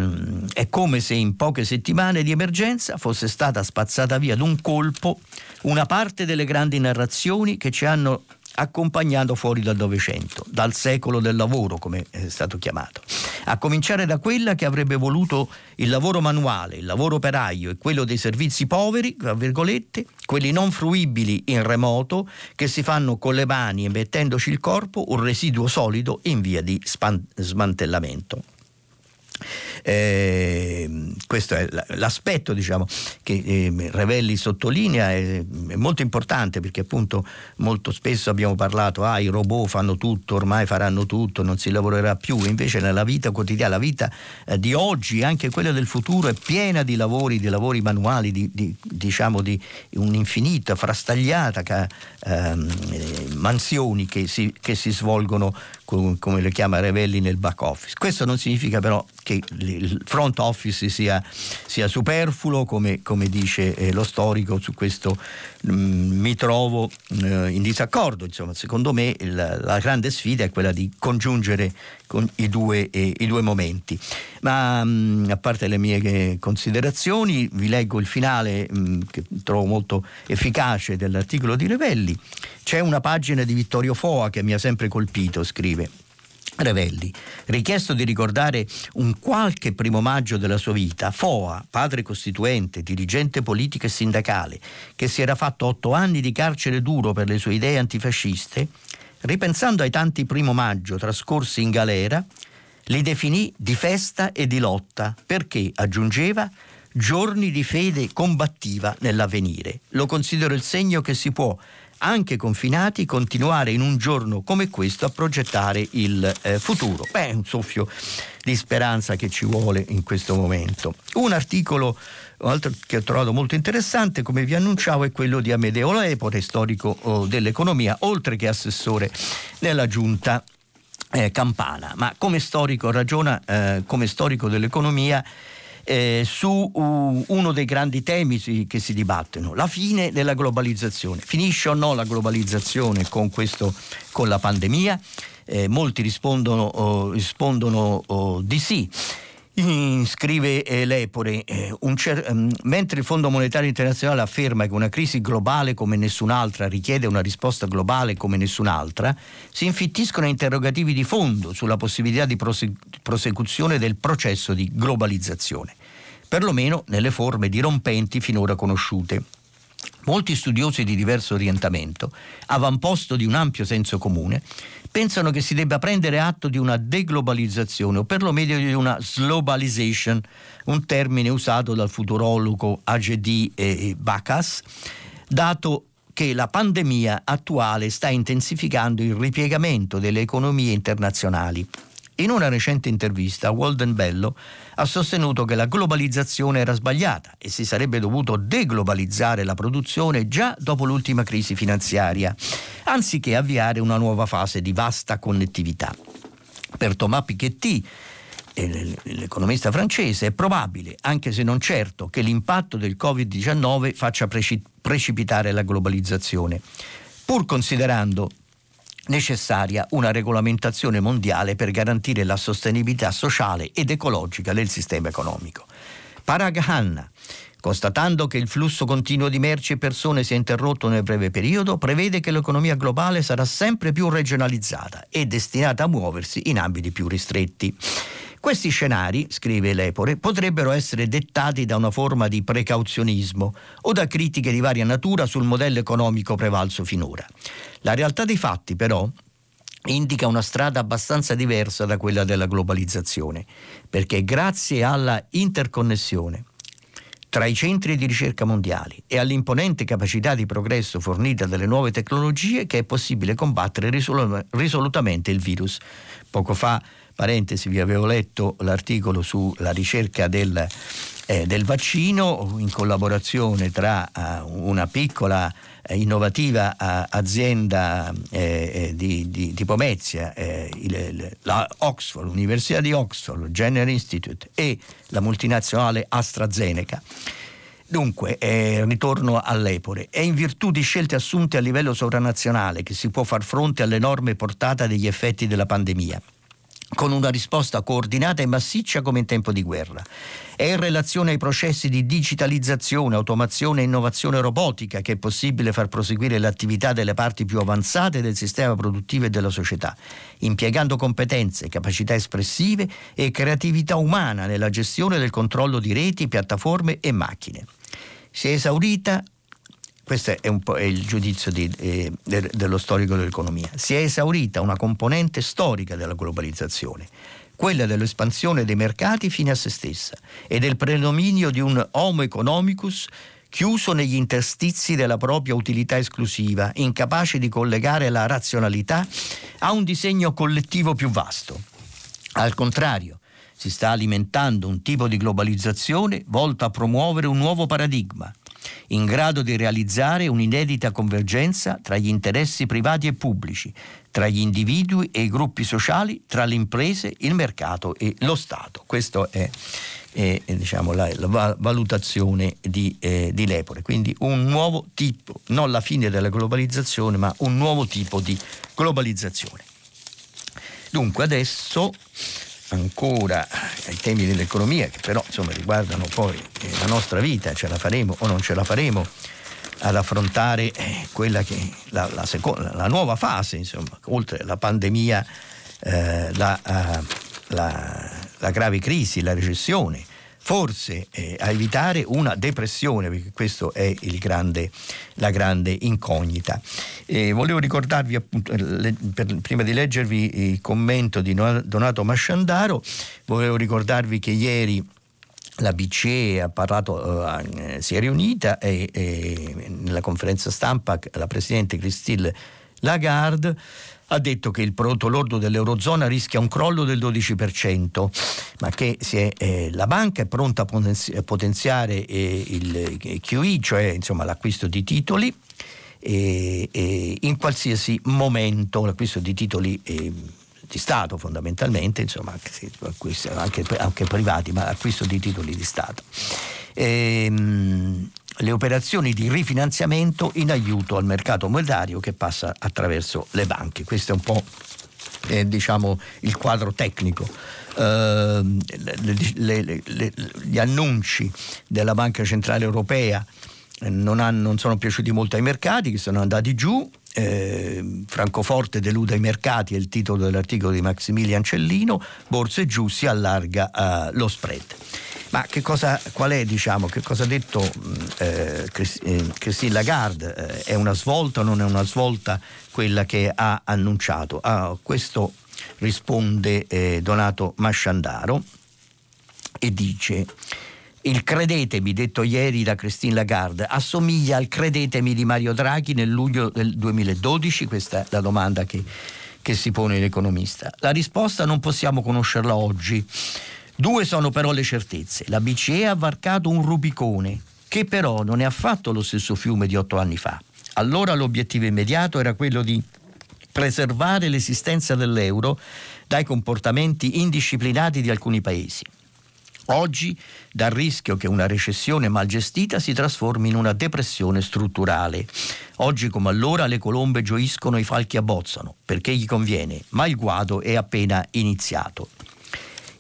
è come se in poche settimane di emergenza fosse stata spazzata via d'un colpo una parte delle grandi narrazioni che ci hanno accompagnato fuori dal Novecento, dal secolo del lavoro, come è stato chiamato. A cominciare da quella che avrebbe voluto il lavoro manuale, il lavoro operaio e quello dei servizi poveri, tra virgolette, quelli non fruibili in remoto, che si fanno con le mani e mettendoci il corpo, un residuo solido in via di span- smantellamento. Eh, questo è l'aspetto diciamo, che eh, Revelli sottolinea, è, è, molto importante perché appunto molto spesso abbiamo parlato, ah i robot fanno tutto, ormai faranno tutto, non si lavorerà più, invece nella vita quotidiana, la vita eh, di oggi, anche quella del futuro, è piena di lavori, di lavori manuali, di, di diciamo di un'infinita, frastagliata ehm, eh, mansioni che si, che si svolgono come le chiama Revelli nel back office. Questo non significa però che il front office sia, sia superfluo, come, come dice eh, lo storico, su questo mh, mm, mi trovo eh, in disaccordo. Insomma, secondo me il, la grande sfida è quella di congiungere con i, due, eh, i due momenti. Ma mh, mm, a parte le mie eh, considerazioni, vi leggo il finale mh, mm, che trovo molto efficace dell'articolo di Revelli. C'è una pagina di Vittorio Foa che mi ha sempre colpito, scrive. Revelli, richiesto di ricordare un qualche primo maggio della sua vita, Foa, padre costituente, dirigente politico e sindacale, che si era fatto otto anni di carcere duro per le sue idee antifasciste, ripensando ai tanti primo maggio trascorsi in galera, li definì di festa e di lotta, perché, aggiungeva, giorni di fede combattiva nell'avvenire. Lo considero il segno che si può anche confinati, continuare in un giorno come questo a progettare il eh, futuro. Beh, un soffio di speranza che ci vuole in questo momento. Un articolo un altro che ho trovato molto interessante, come vi annunciavo, è quello di Amedeo Lepore, storico oh, dell'economia, oltre che assessore della giunta eh, campana. Ma come storico ragiona, eh, come storico dell'economia, eh, su uh, uno dei grandi temi che si dibattono, la fine della globalizzazione. Finisce o no la globalizzazione con, questo, con la pandemia? Eh, molti rispondono, oh, rispondono oh, di sì. Scrive eh, Lepore, eh, cer- um, mentre il Fondo Monetario Internazionale afferma che una crisi globale come nessun'altra richiede una risposta globale come nessun'altra, si infittiscono interrogativi di fondo sulla possibilità di prose- prosecuzione del processo di globalizzazione, perlomeno nelle forme dirompenti finora conosciute. Molti studiosi di diverso orientamento, avamposto di un ampio senso comune, pensano che si debba prendere atto di una deglobalizzazione o perlomeno di una slobalization, un termine usato dal futurologo AGD e Bacchus, dato che la pandemia attuale sta intensificando il ripiegamento delle economie internazionali in una recente intervista, Walden Bello ha sostenuto che la globalizzazione era sbagliata e si sarebbe dovuto deglobalizzare la produzione già dopo l'ultima crisi finanziaria, anziché avviare una nuova fase di vasta connettività. Per Thomas Piketty, l'economista francese, è probabile, anche se non certo, che l'impatto del Covid-19 faccia precipitare la globalizzazione, pur considerando necessaria una regolamentazione mondiale per garantire la sostenibilità sociale ed ecologica del sistema economico. Parag Hanna, constatando che il flusso continuo di merci e persone si è interrotto nel breve periodo, prevede che l'economia globale sarà sempre più regionalizzata e destinata a muoversi in ambiti più ristretti. Questi scenari, scrive Lepore, potrebbero essere dettati da una forma di precauzionismo o da critiche di varia natura sul modello economico prevalso finora. La realtà dei fatti, però, indica una strada abbastanza diversa da quella della globalizzazione, perché grazie alla interconnessione tra i centri di ricerca mondiali e all'imponente capacità di progresso fornita dalle nuove tecnologie che è possibile combattere risolutamente il virus. Poco fa parentesi, vi avevo letto l'articolo sulla ricerca del, eh, del vaccino in collaborazione tra uh, una piccola eh, innovativa uh, azienda eh, eh, di, di, di, Pomezia, eh, il, la Oxford, l'Università di Oxford, General Institute e la multinazionale AstraZeneca. Dunque, eh, ritorno all'Epore. È in virtù di scelte assunte a livello sovranazionale che si può far fronte all'enorme portata degli effetti della pandemia con una risposta coordinata e massiccia come in tempo di guerra. È in relazione ai processi di digitalizzazione, automazione e innovazione robotica che è possibile far proseguire l'attività delle parti più avanzate del sistema produttivo e della società, impiegando competenze, capacità espressive e creatività umana nella gestione del controllo di reti, piattaforme e macchine. Si è esaurita questo è un po' il giudizio di, eh, de, dello storico dell'economia. Si è esaurita una componente storica della globalizzazione, quella dell'espansione dei mercati fine a se stessa e del predominio di un homo economicus chiuso negli interstizi della propria utilità esclusiva, incapace di collegare la razionalità a un disegno collettivo più vasto. Al contrario, si sta alimentando un tipo di globalizzazione volto a promuovere un nuovo paradigma, in grado di realizzare un'inedita convergenza tra gli interessi privati e pubblici, tra gli individui e i gruppi sociali, tra le imprese, il mercato e lo Stato. Questa è, è diciamo, la, la, valutazione di, eh, di Lepore. Quindi un nuovo tipo, non la fine della globalizzazione, ma un nuovo tipo di globalizzazione. Dunque adesso ancora ai temi dell'economia che però insomma, riguardano poi eh, la nostra vita, ce la faremo o non ce la faremo ad affrontare eh, quella che la, la, seconda, la nuova fase, insomma, oltre la pandemia, eh, la, uh, la grave crisi, la recessione forse eh, a evitare una depressione, perché questa è grande, la grande incognita. E volevo ricordarvi, appunto, le, per, prima di leggervi il commento di Donato Masciandaro, volevo ricordarvi che ieri la BCE parlato, eh, si è riunita e, e, nella conferenza stampa la Presidente Christine Lagarde ha detto che il prodotto lordo dell'Eurozona rischia un crollo del 12%, ma che è, eh, la banca è pronta a potenziare eh, il QE, cioè insomma, l'acquisto di titoli, eh, in qualsiasi momento, l'acquisto di titoli eh, di Stato fondamentalmente, insomma, anche, anche, privati, ma acquisto di titoli di Stato. Ehm, le operazioni di rifinanziamento in aiuto al mercato monetario che passa attraverso le banche. Questo è un po' eh, diciamo, il quadro tecnico. Uh, le, le, le, gli annunci della Banca Centrale Europea non, hanno, non, sono piaciuti molto ai mercati che sono andati giù. Eh, Francoforte delude i mercati è il titolo dell'articolo di Maximilian Cellino, borse giù si allarga uh, lo spread. Ma che cosa, qual è, diciamo, che cosa ha detto eh, eh, Christine Lagarde? Eh, è una svolta o non è una svolta quella che ha annunciato? A questo risponde eh, Donato Masciandaro e dice il credetemi, detto ieri da Christine Lagarde, assomiglia al credetemi di Mario Draghi nel luglio del 2012? Questa è la domanda che, che si pone l'economista. La risposta non possiamo conoscerla oggi Due sono però le certezze. La BCE ha varcato un Rubicone, che però non è affatto lo stesso fiume di otto anni fa. Allora l'obiettivo immediato era quello di preservare l'esistenza dell'euro dai comportamenti indisciplinati di alcuni paesi. Oggi dal rischio che una recessione mal gestita si trasformi in una depressione strutturale. Oggi come allora le colombe gioiscono i falchi abbozzano, perché gli conviene, ma il guado è appena iniziato.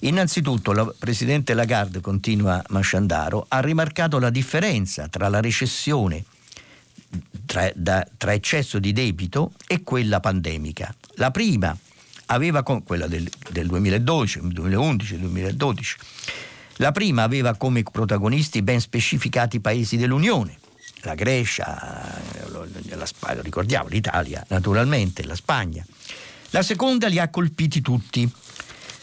Innanzitutto la Presidente Lagarde, continua Masciandaro, ha rimarcato la differenza tra la recessione tra, da, tra eccesso di debito e quella pandemica. La prima aveva, quella del, del 2012, 2011, 2012, la prima aveva come protagonisti ben specificati paesi dell'Unione, la Grecia, la, la, ricordiamo l'Italia naturalmente, la Spagna. La seconda li ha colpiti tutti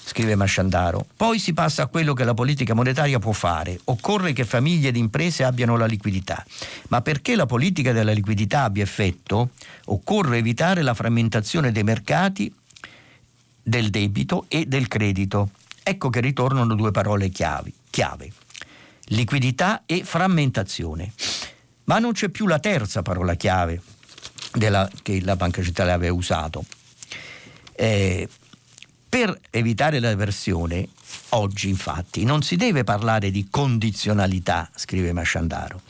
scrive Masciandaro. Poi si passa a quello che la politica monetaria può fare. Occorre che famiglie ed imprese abbiano la liquidità. Ma perché la politica della liquidità abbia effetto, occorre evitare la frammentazione dei mercati del debito e del credito. Ecco che ritornano due parole chiavi, chiave. Liquidità e frammentazione. Ma non c'è più la terza parola chiave della, che la Banca Centrale aveva usato. Eh, per evitare l'avversione, oggi infatti non si deve parlare di condizionalità, scrive Masciandaro.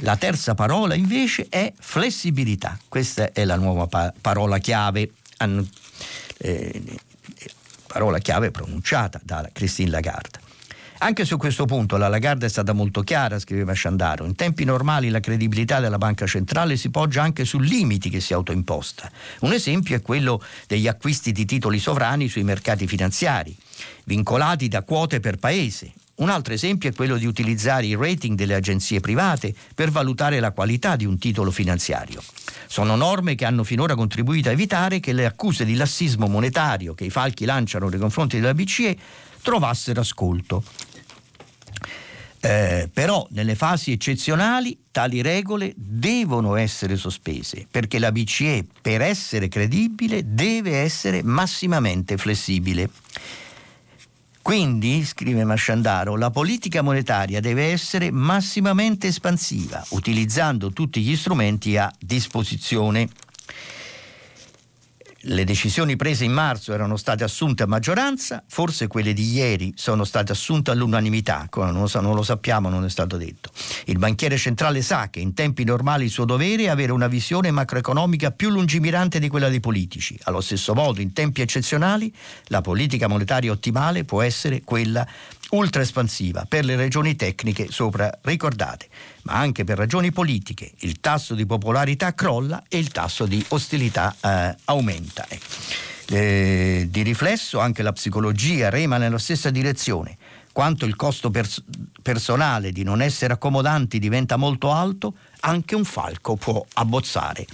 La terza parola invece è flessibilità. Questa è la nuova pa- parola chiave, eh, parola chiave pronunciata da Christine Lagarde. Anche su questo punto la Lagarde è stata molto chiara, scriveva Sciandaro. In tempi normali la credibilità della banca centrale si poggia anche su limiti che si autoimposta. Un esempio è quello degli acquisti di titoli sovrani sui mercati finanziari, vincolati da quote per paese. Un altro esempio è quello di utilizzare i rating delle agenzie private per valutare la qualità di un titolo finanziario. Sono norme che hanno finora contribuito a evitare che le accuse di lassismo monetario che i falchi lanciano nei confronti della BCE trovassero ascolto. Eh, però nelle fasi eccezionali tali regole devono essere sospese perché la BCE per essere credibile deve essere massimamente flessibile. Quindi, scrive Masciandaro, la politica monetaria deve essere massimamente espansiva, utilizzando tutti gli strumenti a disposizione le decisioni prese in marzo erano state assunte a maggioranza, forse quelle di ieri sono state assunte all'unanimità, non lo, sappiamo, non è stato detto. Il banchiere centrale sa che in tempi normali il suo dovere è avere una visione macroeconomica più lungimirante di quella dei politici. Allo stesso modo, in tempi eccezionali, la politica monetaria ottimale può essere quella ultra espansiva per le ragioni tecniche sopra ricordate, ma anche per ragioni politiche. Il tasso di popolarità crolla e il tasso di ostilità eh, aumenta. Eh, di riflesso anche la psicologia rema nella stessa direzione. Quanto il costo pers- personale di non essere accomodanti diventa molto alto, anche un falco può abbozzare.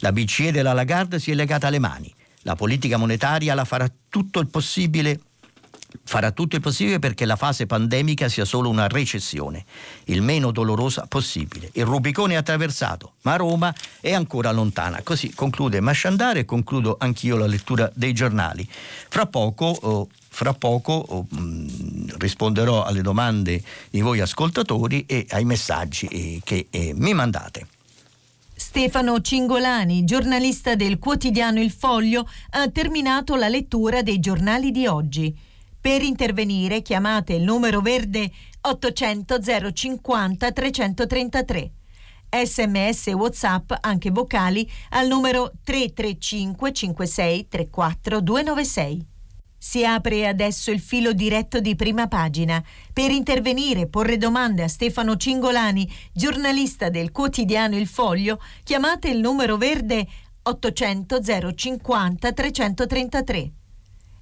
La BCE della Lagarde si è legata alle mani. La politica monetaria la farà tutto il possibile farà tutto il possibile perché la fase pandemica sia solo una recessione, il meno dolorosa possibile. Il Rubicone è attraversato, ma Roma è ancora lontana. Così conclude Masciandare e concludo anch'io la lettura dei giornali. Fra poco, oh, fra poco oh, mh, mm, risponderò alle domande di voi ascoltatori e ai messaggi eh, che eh, mi mandate. Stefano Cingolani, giornalista del quotidiano Il Foglio, ha terminato la lettura dei giornali di oggi. Per intervenire chiamate il numero verde 800 050 333. Sms e WhatsApp, anche vocali, al numero 335 56 34 296. Si apre adesso il filo diretto di prima pagina. Per intervenire e porre domande a Stefano Cingolani, giornalista del quotidiano Il Foglio, chiamate il numero verde 800 050 333.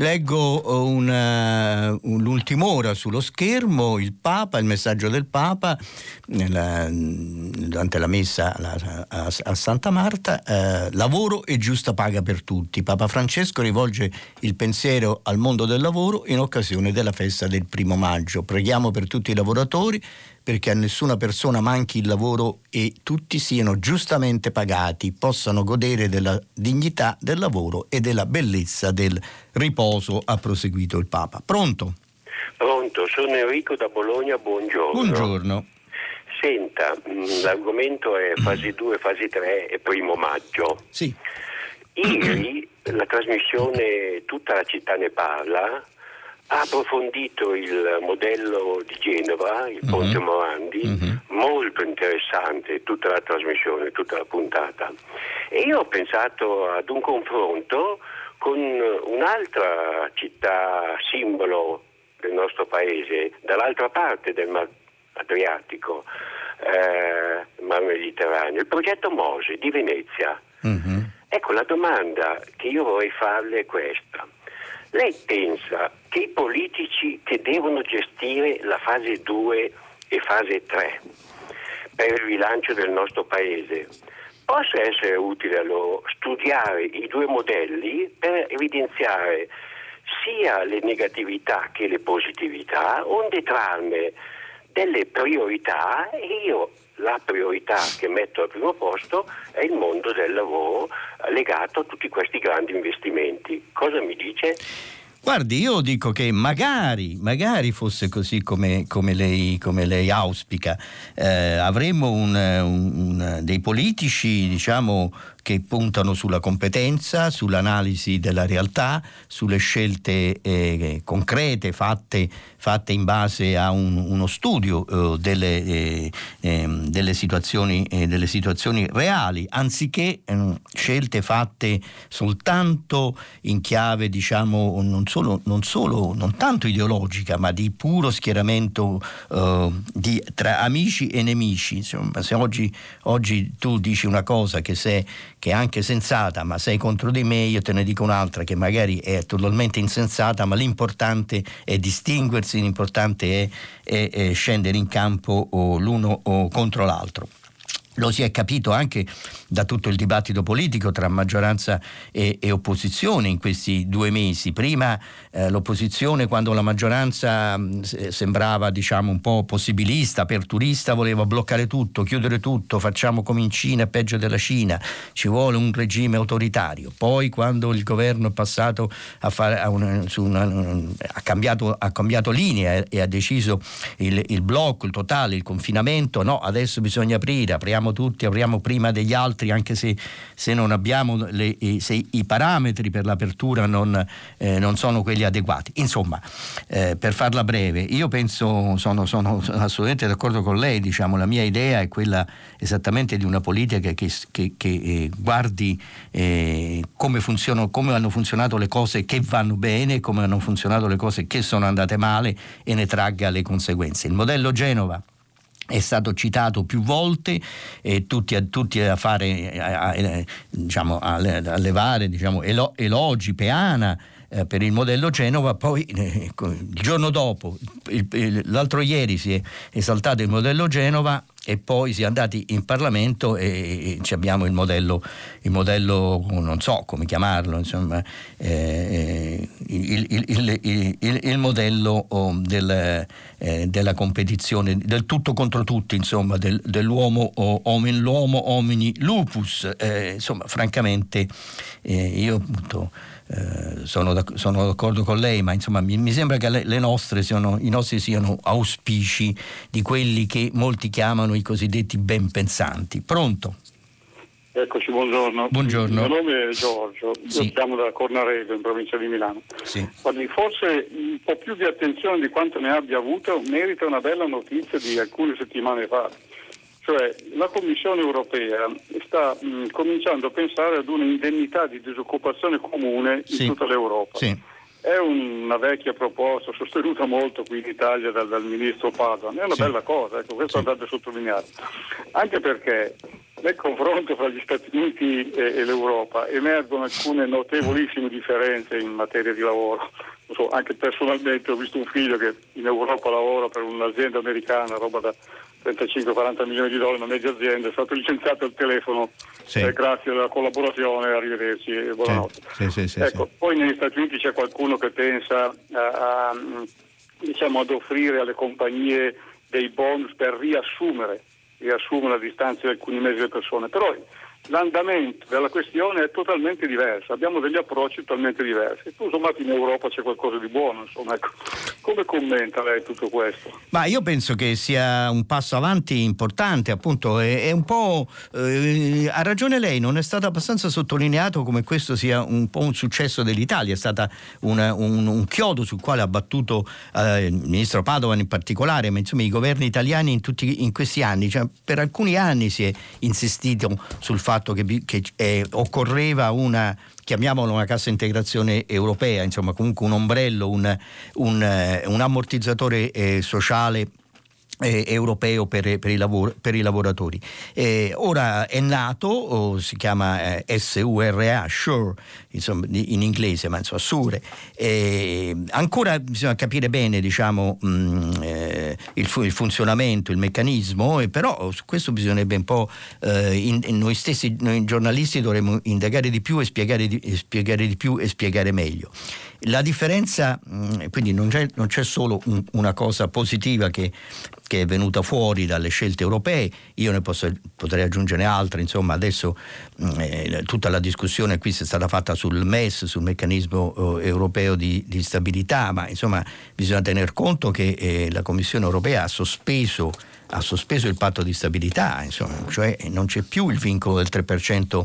Leggo uh, una, l'ultima ora sullo schermo, il Papa, il messaggio del Papa nella, durante la messa a, a, a Santa Marta, eh, lavoro e giusta paga per tutti. Papa Francesco rivolge il pensiero al mondo del lavoro in occasione della festa del primo maggio. Preghiamo per tutti i lavoratori perché a nessuna persona manchi il lavoro e tutti siano giustamente pagati, possano godere della dignità del lavoro e della bellezza del riposo, ha proseguito il Papa. Pronto? Pronto, sono Enrico da Bologna, buongiorno. Buongiorno. Senta, mm, l'argomento è fase 2, fase 3 e primo maggio. Sì. Ieri la trasmissione Tutta la città ne parla ha approfondito il modello di Genova, il mhm. Ponte mm-hmm. Morandi, mm-hmm. molto interessante tutta la trasmissione, tutta la puntata. E io ho pensato ad un confronto con un'altra città simbolo del nostro paese, dall'altra parte del Mar Adriatico, eh, Mar Mediterraneo, il progetto Mose di Venezia. Mm-hmm. Ecco, la domanda che io vorrei farle è questa. Lei pensa che i politici che devono gestire la fase 2 e fase 3 per il rilancio del nostro Paese possa essere utile a loro studiare i due modelli per evidenziare sia le negatività che le positività, onde trarne delle priorità? E io la priorità che metto al primo posto è il mondo del lavoro legato a tutti questi grandi investimenti. Cosa mi dice? Guardi, io dico che magari, magari fosse così come, come, lei, come lei, auspica. Eh, avremmo un, un, un, dei politici, diciamo, che puntano sulla competenza, sull'analisi della realtà, sulle scelte eh, concrete fatte, fatte, in base a un, uno studio eh, delle, eh, ehm, delle, situazioni, eh, delle, situazioni, reali, anziché ehm, scelte fatte soltanto in chiave, diciamo, non, solo, non, solo, non tanto ideologica, ma di puro schieramento eh, di, tra amici e nemici. Insomma, se oggi, oggi tu dici una cosa che se che è anche sensata, ma sei contro di me, io te ne dico un'altra che magari è totalmente insensata, ma l'importante è distinguersi, l'importante è, è, è scendere in campo l'uno contro l'altro. Lo si è capito anche da tutto il dibattito politico tra maggioranza e, e opposizione in questi due mesi. Prima eh, l'opposizione, quando la maggioranza mh, sembrava diciamo, un po' possibilista, aperturista, voleva bloccare tutto, chiudere tutto, facciamo come in Cina, peggio della Cina, ci vuole un regime autoritario. Poi quando il governo è passato a fare a una, una, ha, cambiato, ha, cambiato, linea e ha deciso il, il blocco, il totale, il confinamento, no, adesso bisogna aprire, apriamo tutti, apriamo prima degli altri, anche se, se non abbiamo le, se i parametri per l'apertura non, eh, non sono quelli adeguati. Insomma, eh, per farla breve, io penso, sono, sono, assolutamente d'accordo con lei, diciamo, la mia idea è quella esattamente di una politica che, che, che eh, guardi eh, come, come hanno funzionato le cose che vanno bene, come hanno funzionato le cose che sono andate male e ne tragga le conseguenze. Il modello Genova è stato citato più volte e tutti, tutti a fare a, a, diciamo, a, a levare diciamo, elogi, peana eh, per il modello Genova, poi eh, il giorno dopo, il, il, l'altro ieri si è esaltato il modello Genova e poi si è andati in Parlamento e, e abbiamo il modello, il modello, non so come chiamarlo, insomma, eh, il, il, il, modello oh, del, eh, della competizione, del tutto contro tutti, insomma, del, dell'uomo, oh, omen, l'uomo homini lupus. Eh, insomma, francamente eh, io appunto eh, sono, da, sono, d'accordo con lei, ma insomma mi, mi sembra che le, le nostre siano, i nostri siano auspici di quelli che molti chiamano i cosiddetti ben pensanti. Pronto? Eccoci, buongiorno. Buongiorno. Il mio nome è Giorgio, sì. io chiamo da Cornaredo in provincia di Milano. Sì. Forse un po' più di attenzione di quanto ne abbia avuto merita una bella notizia di alcune settimane fa cioè la Commissione europea sta mh, cominciando a pensare ad un'indennità di disoccupazione comune in sì. tutta l'Europa. Sì. È una vecchia proposta, sostenuta molto qui in Italia dal, dal ministro Padoan, è una sì. bella cosa, ecco, questo sì. andate sottolineato. Anche perché nel confronto fra gli Stati Uniti e, e l'Europa emergono alcune notevolissime differenze in materia di lavoro. So, anche personalmente ho visto un figlio che in Europa lavora per un'azienda americana, roba da 35-40 milioni di dollari, una media azienda, è stato licenziato al telefono sì. eh, grazie alla collaborazione, arrivederci e buonanotte. Sì, sì, ecco, poi negli Stati Uniti c'è qualcuno che pensa a, a, diciamo, ad offrire alle compagnie dei bonus per riassumere, riassumere a distanza di alcuni mesi le persone, però l'andamento della questione è totalmente diverso, abbiamo degli approcci totalmente diversi. Tutto sommato in Europa c'è qualcosa di buono, insomma, ecco. come commenta lei tutto questo? Ma io penso che sia un passo avanti importante, appunto, è, è un po', eh, ha ragione lei, non è stato abbastanza sottolineato come questo sia un po' un successo dell'Italia, è stato un, un, chiodo sul quale ha battuto eh, il ministro Padovan in particolare, ma insomma i governi italiani in, tutti, in questi anni, cioè, per alcuni anni si è insistito sul fatto fatto che, che eh, occorreva una chiamiamolo una cassa integrazione europea, insomma comunque un ombrello, un, un, eh, un ammortizzatore eh, sociale eh, europeo per, per, i lavor- per, i lavoratori. Eh, ora è nato, oh, si chiama eh, SURA, SURE, insomma, in inglese, ma insomma SURE. ancora bisogna capire bene diciamo, mh, mm, eh, il, fu- il, funzionamento, il meccanismo, però su questo bisognerebbe un po' eh, in, in noi stessi, noi giornalisti dovremmo indagare di più e spiegare di, e spiegare di più e spiegare meglio. La differenza, mm, quindi non c'è, non c'è solo un, una cosa positiva che, che, è venuta fuori dalle scelte europee, io ne posso, potrei aggiungere altre, insomma adesso mm, eh, tutta la discussione qui è stata fatta sul MES, sul meccanismo eh, europeo di, di, stabilità, ma insomma bisogna tener conto che eh, la Commissione europea ha sospeso ha sospeso il patto di stabilità, insomma, cioè non c'è più il vincolo del 3%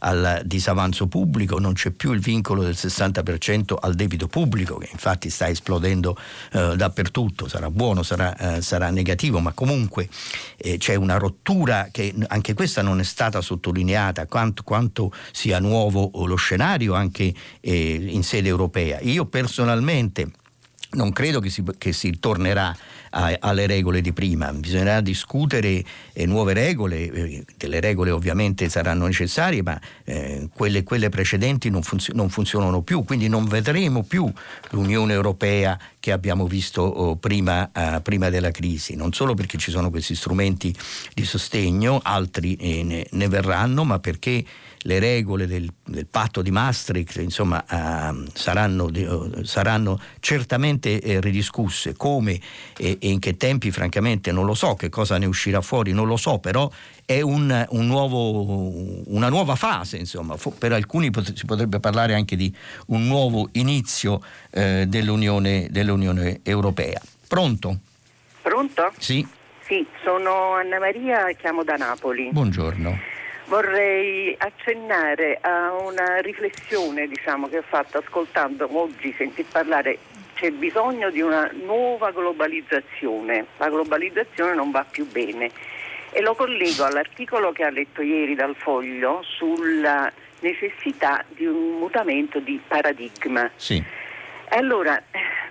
al disavanzo pubblico, non c'è più il vincolo del 60% al debito pubblico, che infatti sta esplodendo eh, dappertutto, sarà buono, sarà, eh, sarà negativo, ma comunque eh, c'è una rottura che anche questa non è stata sottolineata, quanto, quanto sia nuovo lo scenario anche eh, in sede europea. Io personalmente non credo che si, che si tornerà alle regole di prima, bisognerà discutere eh, nuove regole, eh, delle regole ovviamente saranno necessarie, ma eh, quelle, quelle, precedenti non, funzio- non, funzionano più, quindi non vedremo più l'Unione Europea che abbiamo visto oh, prima, uh, prima, della crisi, non solo perché ci sono questi strumenti di sostegno, altri eh, ne, ne verranno, ma perché le regole del, del patto di Maastricht insomma, uh, saranno, uh, saranno, certamente eh, ridiscusse. Come e, e, in che tempi, francamente, non lo so che cosa ne uscirà fuori, non lo so, però è un, un nuovo, una nuova fase, insomma. per alcuni pot- si potrebbe parlare anche di un nuovo inizio eh, dell'Unione, dell'Unione Europea. Pronto? Pronto? Sì. Sì, sono Anna Maria, chiamo da Napoli. Buongiorno. Vorrei accennare a una riflessione diciamo, che ho fatto ascoltando oggi sentir parlare c'è bisogno di una nuova globalizzazione. La globalizzazione non va più bene. E lo collego all'articolo che ha letto ieri dal foglio sulla necessità di un mutamento di paradigma. Sì. Allora,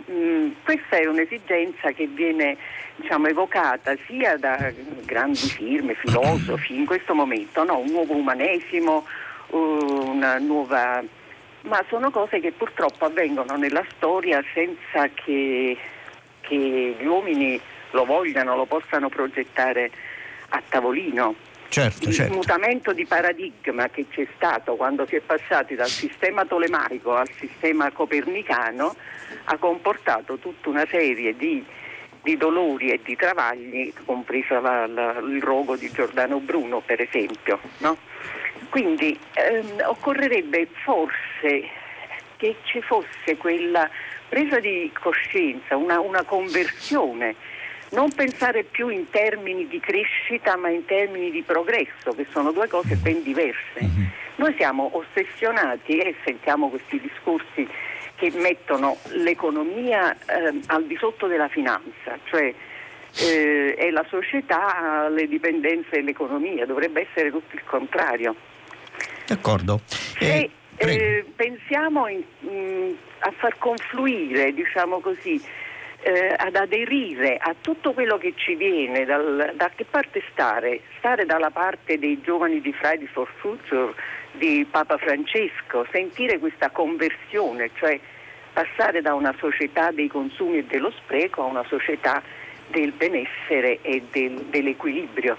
mh, mm, questa è un'esigenza che viene diciamo, evocata sia da grandi firme, filosofi in questo momento, no? un nuovo umanesimo, una nuova... ma sono cose che purtroppo avvengono nella storia senza che, che gli uomini lo vogliano, lo possano progettare a tavolino. Certo, il certo. mutamento di paradigma che c'è stato quando si è passati dal sistema tolemaico al sistema copernicano ha comportato tutta una serie di, di dolori e di travagli, compresa la, la, il rogo di Giordano Bruno per esempio. No? Quindi ehm, occorrerebbe forse che ci fosse quella presa di coscienza, una, una conversione non pensare più in termini di crescita ma in termini di progresso, che sono due cose ben diverse. Mm-hmm. Noi siamo ossessionati e sentiamo questi discorsi che mettono l'economia eh, al di sotto della finanza, cioè eh, è la società le dipendenze dell'economia, dovrebbe essere tutto il contrario. D'accordo. Se eh, pensiamo in, in, a far confluire, diciamo così, eh, ad aderire a tutto quello che ci viene, dal, da che parte stare? Stare dalla parte dei giovani di Fridays for Future, di Papa Francesco, sentire questa conversione, cioè passare da una società dei consumi e dello spreco a una società del benessere e del, dell'equilibrio.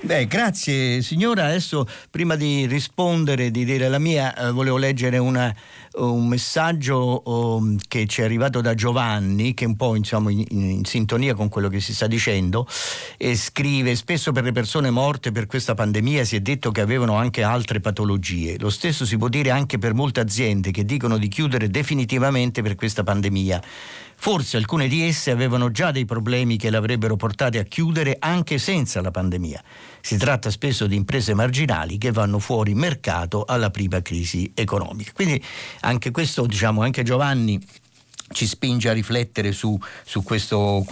Beh, grazie signora. Adesso prima di rispondere, di dire la mia, eh, volevo leggere una, un messaggio um, che ci è arrivato da Giovanni, che è un po' insomma, in, in, sintonia con quello che si sta dicendo, e scrive: Spesso per le persone morte per questa pandemia si è detto che avevano anche altre patologie. Lo stesso si può dire anche per molte aziende che dicono di chiudere definitivamente per questa pandemia. Forse alcune di esse avevano già dei problemi che le avrebbero portate a chiudere anche senza la pandemia. Si tratta spesso di imprese marginali che vanno fuori mercato alla prima crisi economica. Quindi anche questo, diciamo, anche Giovanni ci spinge a riflettere su, su questo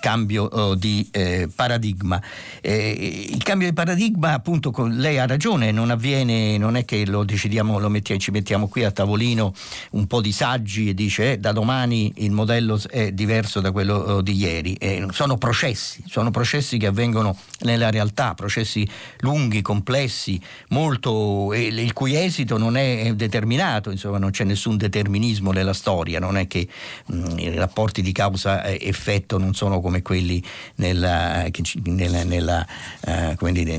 cambio uh, di eh, paradigma. Eh, il cambio di paradigma, appunto, lei ha ragione, non avviene, non è che lo decidiamo, lo mettiamo, ci mettiamo qui a tavolino un po' di saggi e dice eh, da domani il modello è diverso da quello uh, di ieri. Eh, sono processi, sono processi che avvengono nella realtà, processi lunghi, complessi, molto, il cui esito non è determinato, insomma non c'è nessun determinismo nella storia, non è che i rapporti di causa-effetto non sono come quelli nella, nella, nella, uh, dire,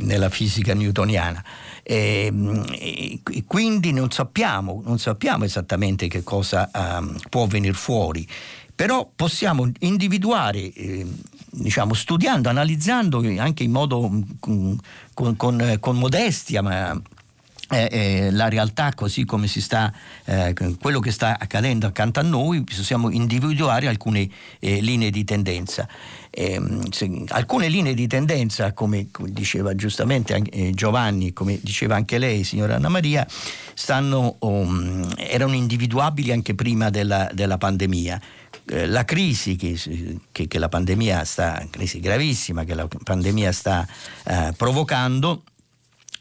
nella fisica newtoniana. E, e, quindi non sappiamo, non sappiamo, esattamente che cosa um, può venire fuori però possiamo individuare, eh, diciamo, studiando, analizzando anche in modo mm, con, con, con modestia, ma eh, eh, la realtà così come si sta, eh, quello che sta accadendo accanto a noi, possiamo individuare alcune eh, linee di tendenza. Ehm, se, alcune linee di tendenza, come, come diceva giustamente eh, Giovanni, come diceva anche lei, signora Anna Maria, stanno, um, erano individuabili anche prima della, della pandemia eh, la crisi che, che, che, la pandemia sta, crisi gravissima che la pandemia sta provocando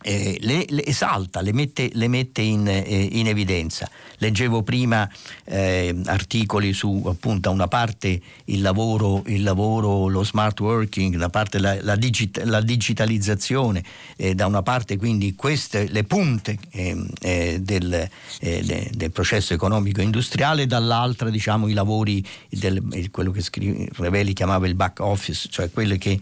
eh, le, le, esalta, le mette, le mette in, eh, in, evidenza. Leggevo prima eh, articoli su appunto da una parte il lavoro, il lavoro, lo smart working, da parte la, la, digit, la digitalizzazione, eh, da una parte quindi queste le punte ehm, eh, del, eh, del, processo economico industriale, dall'altra diciamo i lavori, del, quello che scrive, Reveli chiamava il back office, cioè quelle che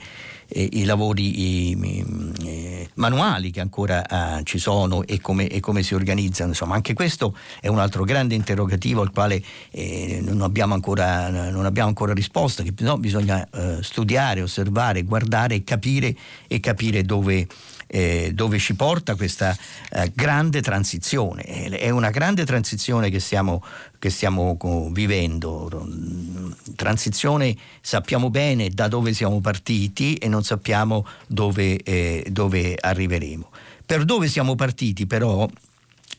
eh, i lavori i, eh, manuali che ancora eh, ci sono e come, e come, si organizzano. Insomma, anche questo è un altro grande interrogativo al quale eh, non abbiamo, ancora, non, abbiamo ancora, risposta, che no, bisogna eh, studiare, osservare, guardare e capire, e capire dove, eh, dove ci porta questa eh, grande transizione. È una grande transizione che stiamo, che stiamo vivendo. Transizione sappiamo bene da dove siamo partiti e non sappiamo dove, eh, dove arriveremo. Per dove siamo partiti però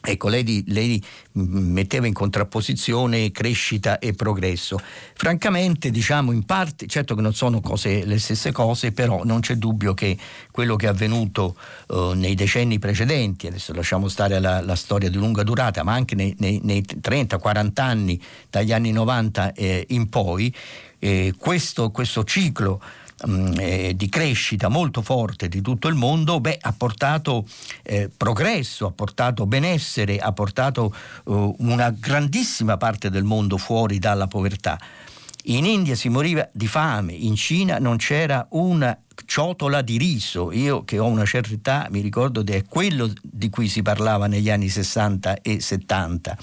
Ecco, lei, lei, metteva in contrapposizione crescita e progresso. Francamente, diciamo in parte, certo che non sono cose, le stesse cose, però non c'è dubbio che quello che è avvenuto eh, nei decenni precedenti, adesso lasciamo stare la, la, storia di lunga durata, ma anche nei, nei, nei 30-40 anni, dagli anni 90 eh, in poi, eh, questo, questo ciclo Mm, eh, di crescita molto forte di tutto il mondo, beh, ha portato eh, progresso, ha portato benessere, ha portato eh, una grandissima parte del mondo fuori dalla povertà. In India si moriva di fame, in Cina non c'era una ciotola di riso. Io che ho una certa età mi ricordo che è quello di cui si parlava negli anni 60 e 70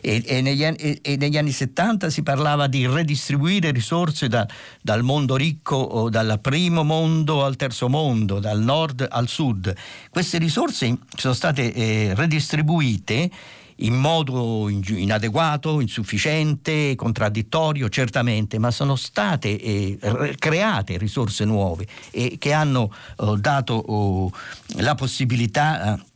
e, e, negli, e, e, negli, anni 70 si parlava di redistribuire risorse da, dal mondo ricco o dal primo mondo al terzo mondo, dal nord al sud. Queste risorse sono state eh, redistribuite in modo inadeguato, insufficiente, contraddittorio, certamente, ma sono state eh, create risorse nuove e che hanno eh, dato oh, la possibilità eh,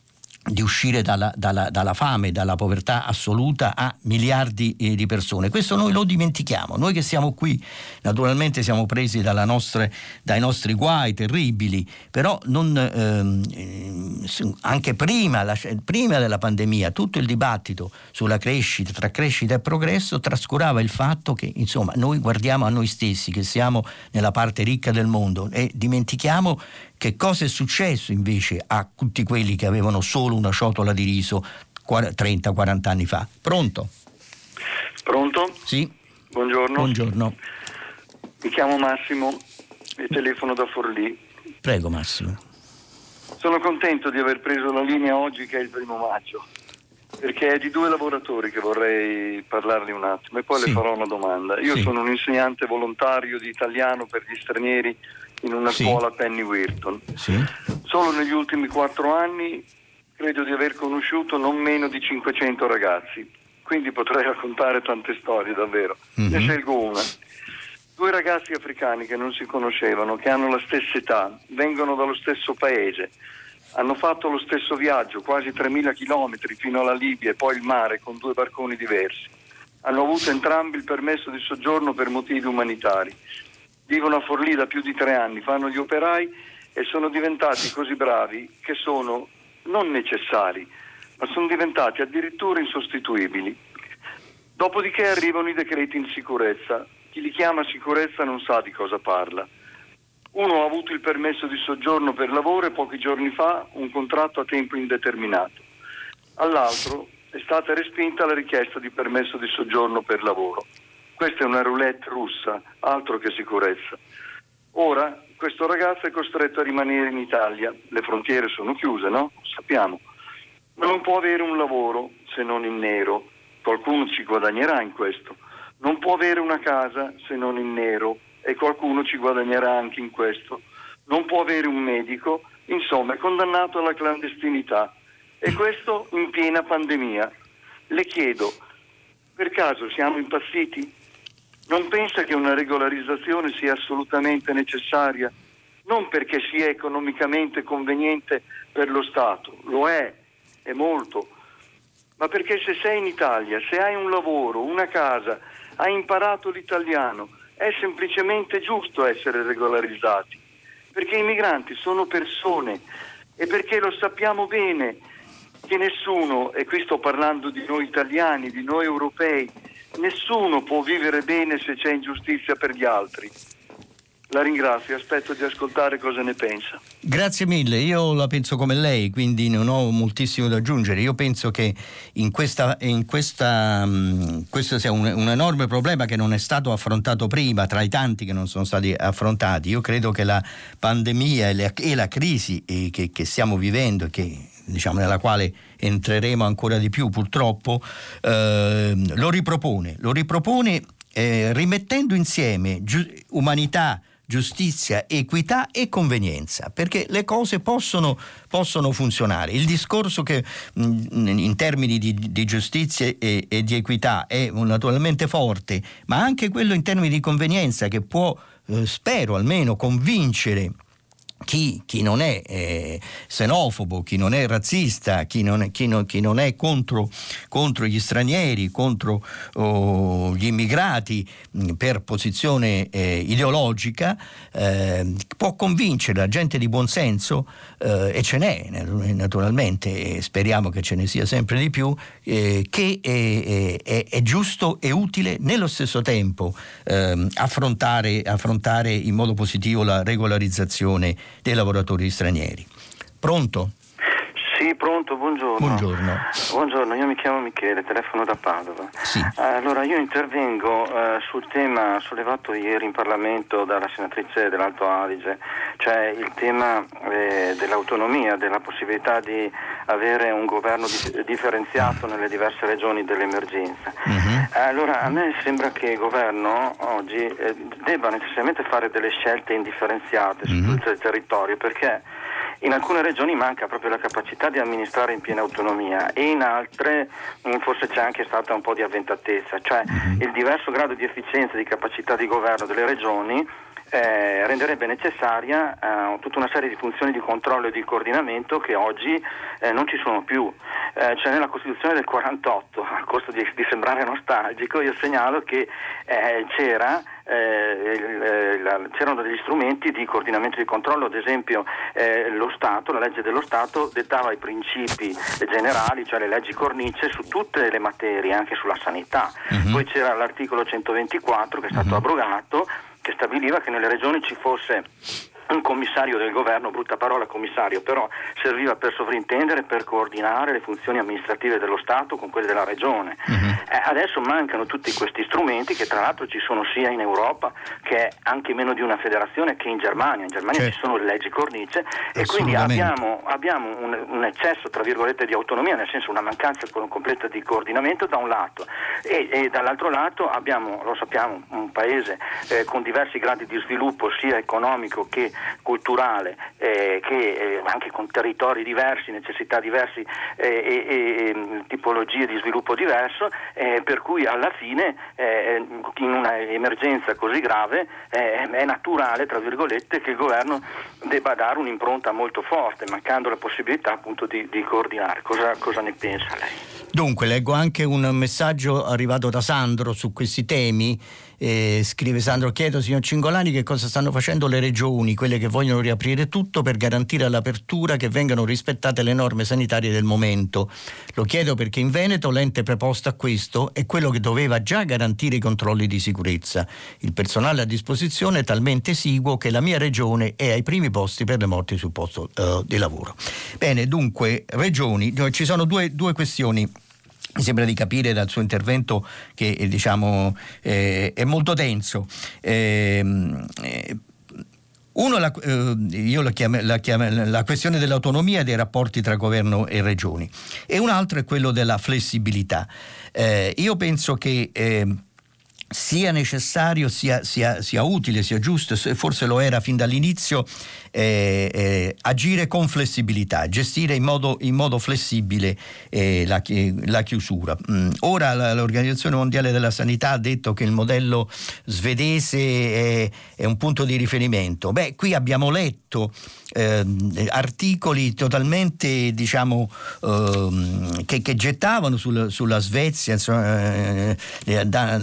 di uscire dalla, dalla, dalla, fame, dalla povertà assoluta a miliardi eh, di persone. Questo noi lo dimentichiamo. Noi che siamo qui, naturalmente siamo presi nostre, dai nostri guai terribili, però non, ehm, eh, anche prima, la, prima, della pandemia tutto il dibattito sulla crescita, tra crescita e progresso, trascurava il fatto che insomma, noi guardiamo a noi stessi, che siamo nella parte ricca del mondo e dimentichiamo che cosa è successo invece a tutti quelli che avevano solo una ciotola di riso 30-40 anni fa? Pronto? Pronto? Sì. Buongiorno. Buongiorno. Mi chiamo Massimo e telefono da Forlì. Prego Massimo. Sono contento di aver preso la linea oggi che è il primo maggio, perché è di due lavoratori che vorrei parlarli un attimo e poi sì. le farò una domanda. Io sì. sono un insegnante volontario di italiano per gli stranieri in una sì. scuola Penny Wirton. Sì. Solo negli ultimi quattro anni credo di aver conosciuto non meno di 500 ragazzi, quindi potrei raccontare tante storie davvero. Mm-hmm. Ne scelgo una. Due ragazzi africani che non si conoscevano, che hanno la stessa età, vengono dallo stesso paese, hanno fatto lo stesso viaggio, quasi 3.000 km fino alla Libia e poi il mare con due barconi diversi. Hanno avuto entrambi il permesso di soggiorno per motivi umanitari vivono a Forlì da più di tre anni, fanno gli operai e sono diventati così bravi che sono non necessari, ma sono diventati addirittura insostituibili. Dopodiché arrivano i decreti in sicurezza. Chi li chiama sicurezza non sa di cosa parla. Uno ha avuto il permesso di soggiorno per lavoro e pochi giorni fa un contratto a tempo indeterminato. All'altro è stata respinta la richiesta di permesso di soggiorno per lavoro. Questa è una roulette russa, altro che sicurezza. Ora questo ragazzo è costretto a rimanere in Italia, le frontiere sono chiuse, no? Sappiamo. Non può avere un lavoro se non in nero, qualcuno ci guadagnerà in questo. Non può avere una casa se non in nero e qualcuno ci guadagnerà anche in questo. Non può avere un medico, insomma è condannato alla clandestinità. E questo in piena pandemia. Le chiedo, per caso siamo impazziti? Non pensa che una regolarizzazione sia assolutamente necessaria, non perché sia economicamente conveniente per lo Stato, lo è, è molto, ma perché se sei in Italia, se hai un lavoro, una casa, hai imparato l'italiano, è semplicemente giusto essere regolarizzati, perché i migranti sono persone e perché lo sappiamo bene che nessuno, e qui sto parlando di noi italiani, di noi europei, Nessuno può vivere bene se c'è ingiustizia per gli altri. La ringrazio, aspetto di ascoltare cosa ne pensa. Grazie mille, io la penso come lei, quindi non ho moltissimo da aggiungere. Io penso che in questa, in questa, um, questo sia un, un, enorme problema che non è stato affrontato prima, tra i tanti che non sono stati affrontati. Io credo che la pandemia e, le, e la crisi eh, che, che stiamo vivendo che diciamo, nella quale entreremo ancora di più purtroppo, eh, lo ripropone, lo ripropone eh, rimettendo insieme giu- umanità, giustizia, equità e convenienza, perché le cose possono, possono funzionare. Il discorso che mh, in termini di, di giustizia e, e, di equità è naturalmente forte, ma anche quello in termini di convenienza che può, eh, spero almeno, convincere chi, chi, non è eh, xenofobo, chi non è razzista, chi non è, chi non, chi non è contro, contro, gli stranieri, contro oh, gli immigrati mh, per posizione eh, ideologica, eh, può convincere la gente di buon senso, eh, e ce n'è naturalmente, e speriamo che ce ne sia sempre di più, eh, che è, è, è, giusto e utile nello stesso tempo ehm, affrontare, affrontare in modo positivo la regolarizzazione dei lavoratori stranieri. Pronto? Sì, pronto, buongiorno. Buongiorno. Buongiorno, io mi chiamo Michele, telefono da Padova. Sì. Allora, io intervengo eh, sul tema sollevato ieri in Parlamento dalla senatrice dell'Alto Adige, cioè il tema eh, dell'autonomia, della possibilità di avere un governo di- differenziato nelle diverse regioni dell'emergenza. Mhm. Allora, a me sembra che il governo oggi eh, debba necessariamente fare delle scelte indifferenziate su Mhm. tutto il territorio perché in alcune regioni manca proprio la capacità di amministrare in piena autonomia e in altre mm, forse c'è anche stata un po' di avventatezza, cioè il diverso grado di efficienza e di capacità di governo delle regioni eh, renderebbe necessaria eh, tutta una serie di funzioni di controllo e di coordinamento che oggi eh, non ci sono più. Cioè nella Costituzione del 48, a costo di, di sembrare nostalgico, io segnalo che eh, c'era eh, eh, la- c'erano degli strumenti di coordinamento e di controllo, ad esempio eh, lo Stato, la legge dello Stato dettava i principi generali, cioè le leggi cornice su tutte le materie, anche sulla sanità. Poi c'era l'articolo 124 che è stato abrogato che stabiliva che nelle regioni ci fosse un commissario del governo, brutta parola commissario, però serviva per sovrintendere, per coordinare le funzioni amministrative dello Stato con quelle della regione. Eh, adesso mancano tutti questi strumenti che tra l'altro ci sono sia in Europa che è anche meno di una federazione che in Germania. In Germania Certo. ci sono le leggi cornice e quindi abbiamo, abbiamo un, un eccesso tra virgolette di autonomia, nel senso una mancanza co- completa di coordinamento da un lato e, e dall'altro lato abbiamo, lo sappiamo, un paese eh, con diversi gradi di sviluppo sia economico che culturale, eh, che eh, anche con territori diversi, necessità diverse e, e- e, mm, tipologie di sviluppo diverso, eh, per cui alla fine eh, in una emergenza così grave eh, è naturale, tra virgolette, che il governo debba dare un'impronta molto forte, mancando la possibilità appunto di, di coordinare. Cosa, cosa ne pensa lei? Dunque, leggo anche un messaggio arrivato da Sandro su questi temi. Eh, scrive Sandro, chiedo signor Cingolani che cosa stanno facendo le regioni, quelle che vogliono riaprire tutto per garantire all'apertura che vengano rispettate le norme sanitarie del momento. Lo chiedo perché in Veneto l'ente preposto a questo è quello che doveva già garantire i controlli di sicurezza. Il personale a disposizione è talmente esiguo che la mia regione è ai primi posti per le morti sul posto eh, di lavoro. Bene, dunque, regioni, ci sono due, due questioni. Mi sembra di capire dal suo intervento che eh, diciamo, eh, è molto tenso. Ehm, eh, uno, la, eh, io la, chiamo, la, chiamo, la questione dell'autonomia dei rapporti tra governo e regioni, e un altro è quello della flessibilità. Eh, io penso che eh, sia necessario, sia, sia, sia, utile, sia giusto, forse lo era fin dall'inizio, eh, eh, agire con flessibilità, gestire in modo, in modo flessibile eh, la, la, chiusura. Mm. Ora la, l'Organizzazione Mondiale della Sanità ha detto che il modello svedese è, è un punto di riferimento. Beh, qui abbiamo letto eh, articoli totalmente diciamo eh, che, che, gettavano sul, sulla Svezia insomma, eh, da,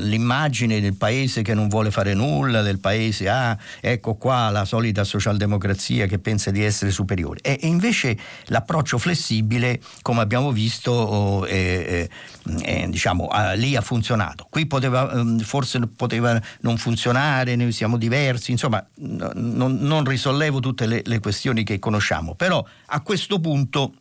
l'immagine del paese che non vuole fare nulla del paese ah ecco qua la solita socialdemocrazia che pensa di essere superiore. E, e invece l'approccio flessibile come abbiamo visto oh, diciamo ah, lì ha funzionato. Qui poteva ehm, forse poteva non funzionare noi siamo diversi insomma non, non risollevo tutte le, le questioni che conosciamo, però a questo punto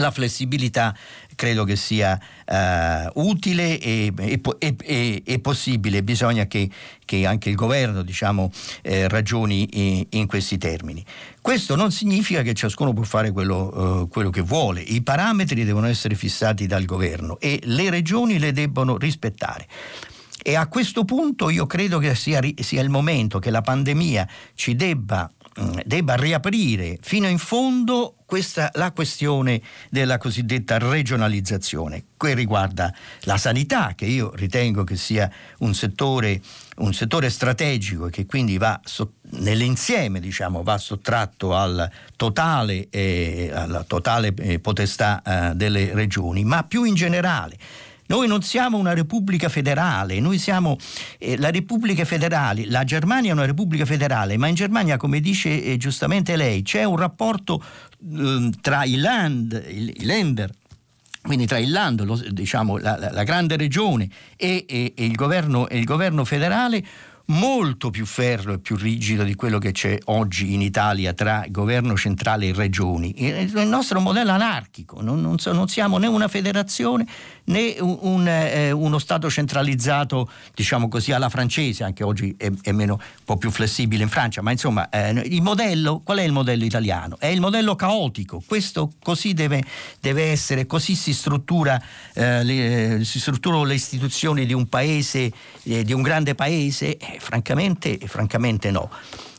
la flessibilità credo che sia uh, utile e, e, e, e, possibile, bisogna che, che, anche il governo diciamo, eh, ragioni in, in, questi termini. Questo non significa che ciascuno può fare quello, uh, quello, che vuole, i parametri devono essere fissati dal governo e le regioni le debbono rispettare. E a questo punto io credo che sia, sia il momento che la pandemia ci debba debba riaprire fino in fondo questa, la questione della cosiddetta regionalizzazione, che riguarda la sanità, che io ritengo che sia un settore, un settore strategico e che quindi va so, nell'insieme diciamo, va sottratto al totale, eh, alla totale eh, potestà eh, delle regioni, ma più in generale noi non siamo una repubblica federale, noi siamo eh, la repubblica federale, la Germania è una repubblica federale, ma in Germania, come dice eh, giustamente lei, c'è un rapporto eh, tra i land, i, Länder, quindi tra il Land, lo, diciamo, la, la, la, grande regione e, e, e, il governo, e il governo federale, molto più ferro e più rigido di quello che c'è oggi in Italia tra governo centrale e regioni. Il nostro modello anarchico, non, non, non siamo né una federazione né un, un, eh, uno Stato centralizzato, diciamo così, alla francese, anche oggi è, è meno, un po' più flessibile in Francia, ma insomma eh, il modello, qual è il modello italiano? È il modello caotico, questo così deve, deve essere, così si struttura, eh, le, si strutturano le istituzioni di un paese, eh, di un grande paese? Francamente, francamente no.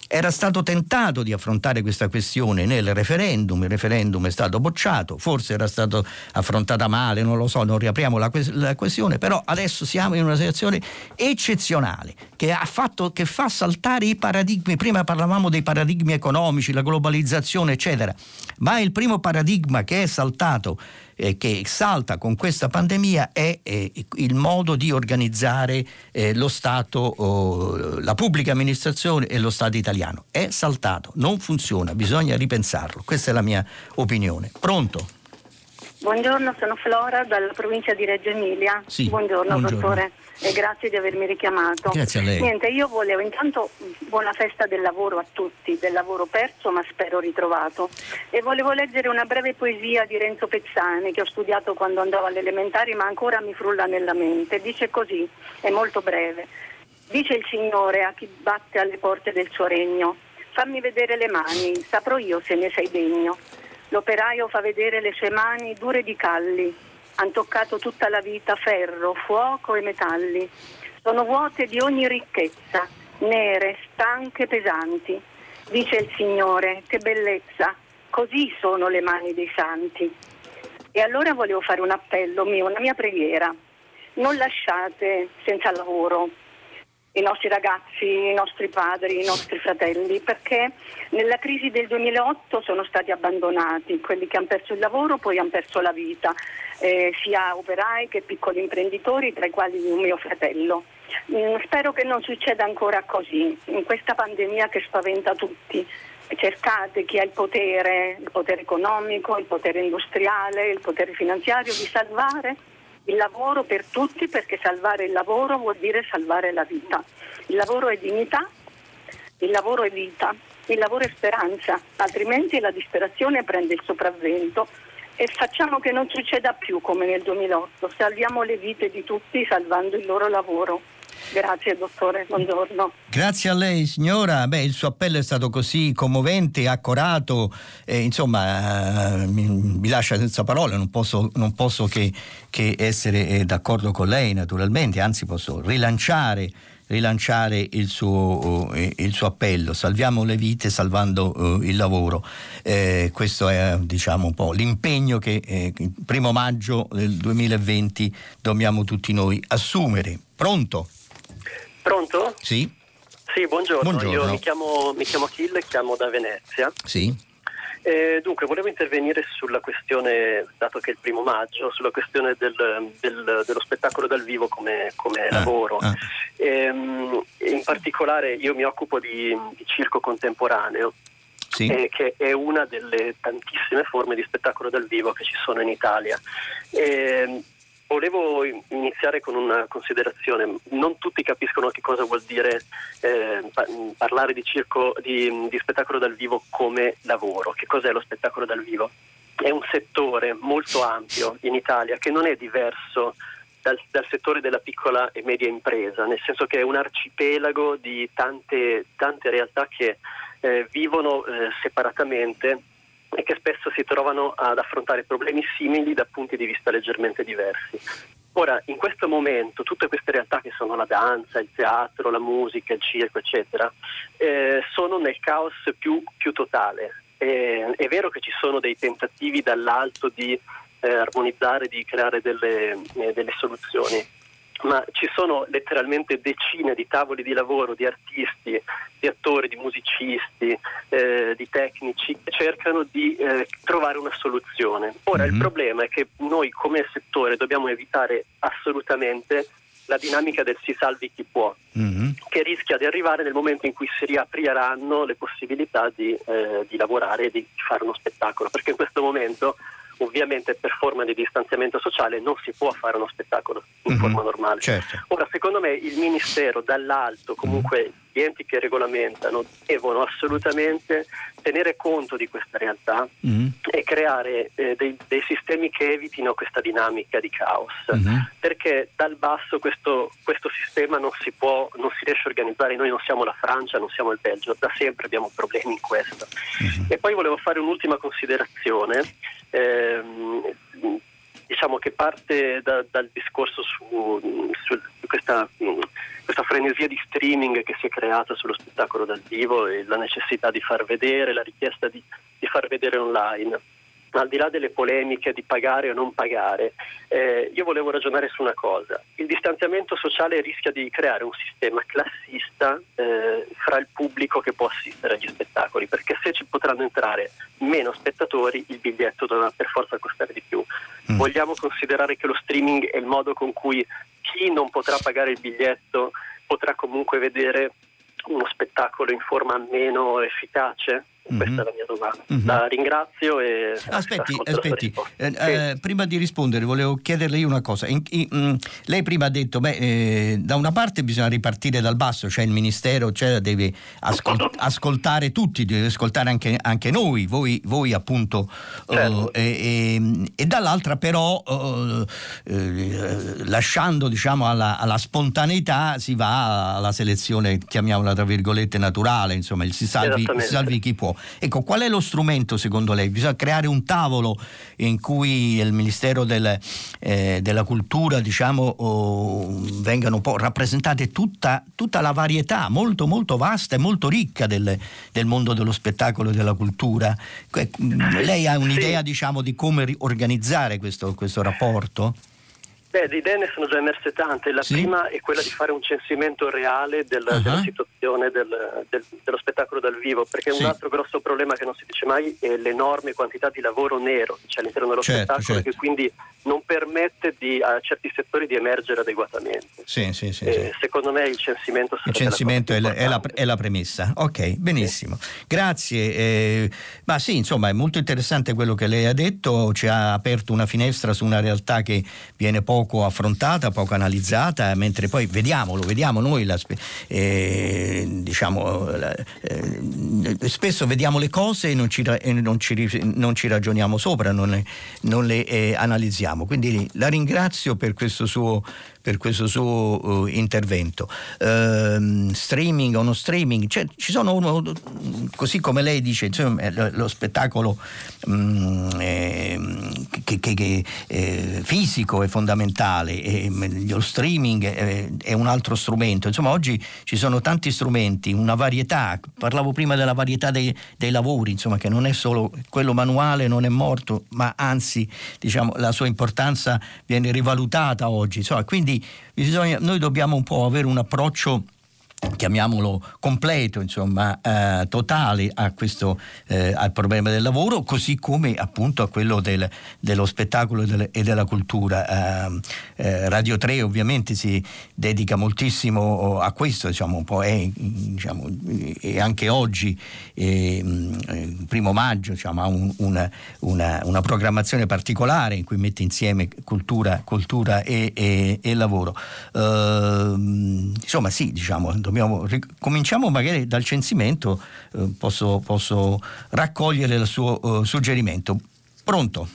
Era stato tentato di affrontare questa questione nel referendum, il referendum è stato bocciato, forse era stata affrontata male, non lo so, non riapriamo la, la questione, però adesso siamo in una situazione eccezionale che, fatto, che fa saltare i paradigmi, prima parlavamo dei paradigmi economici, la globalizzazione eccetera, ma il primo paradigma che è saltato eh, che salta con questa pandemia è eh, il modo di organizzare eh, lo Stato, oh, la pubblica amministrazione e lo Stato italiano. È saltato, non funziona, bisogna ripensarlo. Questa è la mia opinione. Pronto? Buongiorno, sono Flora dalla provincia di Reggio Emilia. Sì, buongiorno, buongiorno, dottore e grazie di avermi richiamato. Grazie a lei. Niente, io volevo intanto buona festa del lavoro a tutti, del lavoro perso ma spero ritrovato. E volevo leggere una breve poesia di Renzo Pezzani che ho studiato quando andavo alle elementari ma ancora mi frulla nella mente. Dice così, è molto breve. Dice il Signore a chi batte alle porte del suo regno, fammi vedere le mani, saprò io se ne sei degno. L'operaio fa vedere le sue mani dure di calli, hanno toccato tutta la vita ferro, fuoco e metalli. Sono vuote di ogni ricchezza, nere, stanche, pesanti. Dice il Signore, che bellezza, così sono le mani dei santi. E allora volevo fare un appello mio, una mia preghiera. Non lasciate senza lavoro i nostri ragazzi, i nostri padri, i nostri fratelli, perché nella crisi del 2008 sono stati abbandonati, quelli che hanno perso il lavoro poi hanno perso la vita, eh, sia operai che piccoli imprenditori, tra i quali mio fratello. Mm, spero che non succeda ancora così, in questa pandemia che spaventa tutti. Cercate chi ha il potere, il potere economico, il potere industriale, il potere finanziario di salvare il lavoro per tutti perché salvare il lavoro vuol dire salvare la vita. Il lavoro è dignità, il lavoro è vita, il lavoro è speranza, altrimenti la disperazione prende il sopravvento e facciamo che non succeda più come nel 2008, salviamo le vite di tutti salvando il loro lavoro. Grazie dottore, buongiorno. Grazie a lei signora, Beh, il suo appello è stato così commovente, accorato, eh, insomma mi, mi, lascia senza parole, non posso, non posso che, che, essere eh, d'accordo con lei naturalmente, anzi posso rilanciare rilanciare il suo, uh, il suo, appello, salviamo le vite salvando uh, il lavoro. Eh, questo è diciamo un po' l'impegno che eh, il primo maggio del 2020 dobbiamo tutti noi assumere. Pronto? Pronto? Sì. Sì, buongiorno. buongiorno. Io mi chiamo, mi chiamo Achille, chiamo da Venezia. Sì. Eh, dunque, volevo intervenire sulla questione, dato che è il primo maggio, sulla questione del, del, dello spettacolo dal vivo come, come ah, lavoro. Ah. Eh, in particolare io mi occupo di, di circo contemporaneo. Sì. Eh, che è una delle tantissime forme di spettacolo dal vivo che ci sono in Italia. E, Volevo iniziare con una considerazione. Non tutti capiscono che cosa vuol dire eh, parlare di, circo, di, di spettacolo dal vivo come lavoro. Che cos'è lo spettacolo dal vivo? È un settore molto ampio in Italia che non è diverso dal, dal, settore della piccola e media impresa, nel senso che è un arcipelago di tante, tante realtà che eh, vivono eh, separatamente che spesso si trovano ad affrontare problemi simili da punti di vista leggermente diversi. Ora, in questo momento, tutte queste realtà che sono la danza, il teatro, la musica, il circo, eccetera, eh, sono nel caos più, più totale. Eh, è vero che ci sono dei tentativi dall'alto di eh, armonizzare, di creare delle, eh, delle soluzioni, ma ci sono letteralmente decine di tavoli di lavoro di artisti, di attori, di musicisti, eh, di tecnici che cercano di eh, trovare una soluzione. Ora mm-hmm. il mhm. problema è che noi come settore dobbiamo evitare assolutamente la dinamica del si salvi chi può, mm-hmm. che rischia di arrivare nel momento in cui si riapriranno le possibilità di, eh, di lavorare e di fare uno spettacolo, perché in questo momento ovviamente per forma di distanziamento sociale non si può fare uno spettacolo in mm-hmm. forma normale. Certo. Ora, secondo me il Ministero dall'alto, comunque gli enti che regolamentano, devono assolutamente tenere conto di questa realtà mm-hmm. e creare eh, dei, dei, sistemi che evitino questa dinamica di caos, mm-hmm. perché dal basso questo, questo sistema non si, può, non si riesce a organizzare, noi non siamo la Francia, non siamo il Belgio, da sempre abbiamo problemi in questo. Mm-hmm. E poi volevo fare un'ultima considerazione ehm, diciamo che parte da, dal discorso su, su questa, questa, frenesia di streaming che si è creata sullo spettacolo dal vivo e la necessità di far vedere, la richiesta di, di far vedere online al di là delle polemiche di pagare o non pagare, eh, io volevo ragionare su una cosa. Il distanziamento sociale rischia di creare un sistema classista eh, fra il pubblico che può assistere agli spettacoli, perché se ci potranno entrare meno spettatori, il biglietto dovrà per forza costare di più. Mm. Vogliamo considerare che lo streaming è il modo con cui chi non potrà pagare il biglietto potrà comunque vedere uno spettacolo in forma meno efficace? Questa mm-hmm. è la mia domanda. Mm-hmm. La ringrazio e aspetti, aspetti. Eh, eh, prima di rispondere volevo chiederle io una cosa. In, in, mh, mm, lei prima ha detto beh, eh, da una parte bisogna ripartire dal basso, cioè il ministero cioè, deve ascol- ascoltare tutti, deve ascoltare anche, anche noi, voi, voi appunto, certo. uh, e, dall'altra però uh, uh, lasciando diciamo alla, alla, spontaneità si va alla selezione, chiamiamola tra virgolette naturale, insomma si salvi, si salvi chi può. Ecco, qual è lo strumento secondo lei? Bisogna creare un tavolo in cui il Ministero del, eh, della Cultura diciamo, oh, vengano rappresentate tutta, tutta, la varietà molto molto vasta e molto ricca del, del mondo dello spettacolo e della cultura. Lei ha un'idea sì. diciamo, di come organizzare questo, questo rapporto? Beh, di idee ne sono già emerse tante. La sì? prima è quella di fare un censimento reale del, uh-huh. della situazione del, del, dello spettacolo dal vivo, perché sì. un altro grosso problema che non si dice mai è l'enorme quantità di lavoro nero che c'è all'interno dello certo, spettacolo certo. che quindi non permette di, a certi settori di emergere adeguatamente. Sì, sì, sì, eh, secondo me il censimento, il censimento è, la, è, la, è, la, premessa. Ok, benissimo. Grazie. Eh, ma sì, insomma, è molto interessante quello che lei ha detto, ci ha aperto una finestra su una realtà che viene poco poco affrontata, poco analizzata, mentre poi vediamolo, vediamo noi, la, eh, diciamo, eh, spesso vediamo le cose e non ci, e non ci, non ci ragioniamo sopra, non le, non le eh, analizziamo. Quindi la ringrazio per questo suo per questo suo uh, intervento. Uh, streaming o non streaming, cioè, ci sono uno, così come lei dice, insomma, lo, lo spettacolo um, eh, che, che, che, eh, fisico è fondamentale, e, lo streaming è, è, un altro strumento. Insomma, oggi ci sono tanti strumenti, una varietà. Parlavo prima della varietà dei, dei lavori, insomma, che non è solo quello manuale, non è morto, ma anzi, diciamo, la sua importanza viene rivalutata oggi. Insomma, quindi bisogna, noi dobbiamo un po' avere un approccio chiamiamolo completo, insomma, eh, totale questo, eh, al problema del lavoro, così come appunto a quello del, dello spettacolo e, del, e della cultura. Eh, eh Radio 3 ovviamente si dedica moltissimo a questo, diciamo, un po' è, diciamo, e anche oggi, il eh, primo maggio, diciamo, ha un, una, una, una, programmazione particolare in cui mette insieme cultura, cultura e, e, e lavoro. Ehm, insomma, sì, diciamo, dobbiamo, cominciamo magari dal censimento, eh, posso, posso, raccogliere il suo uh, suggerimento. Pronto?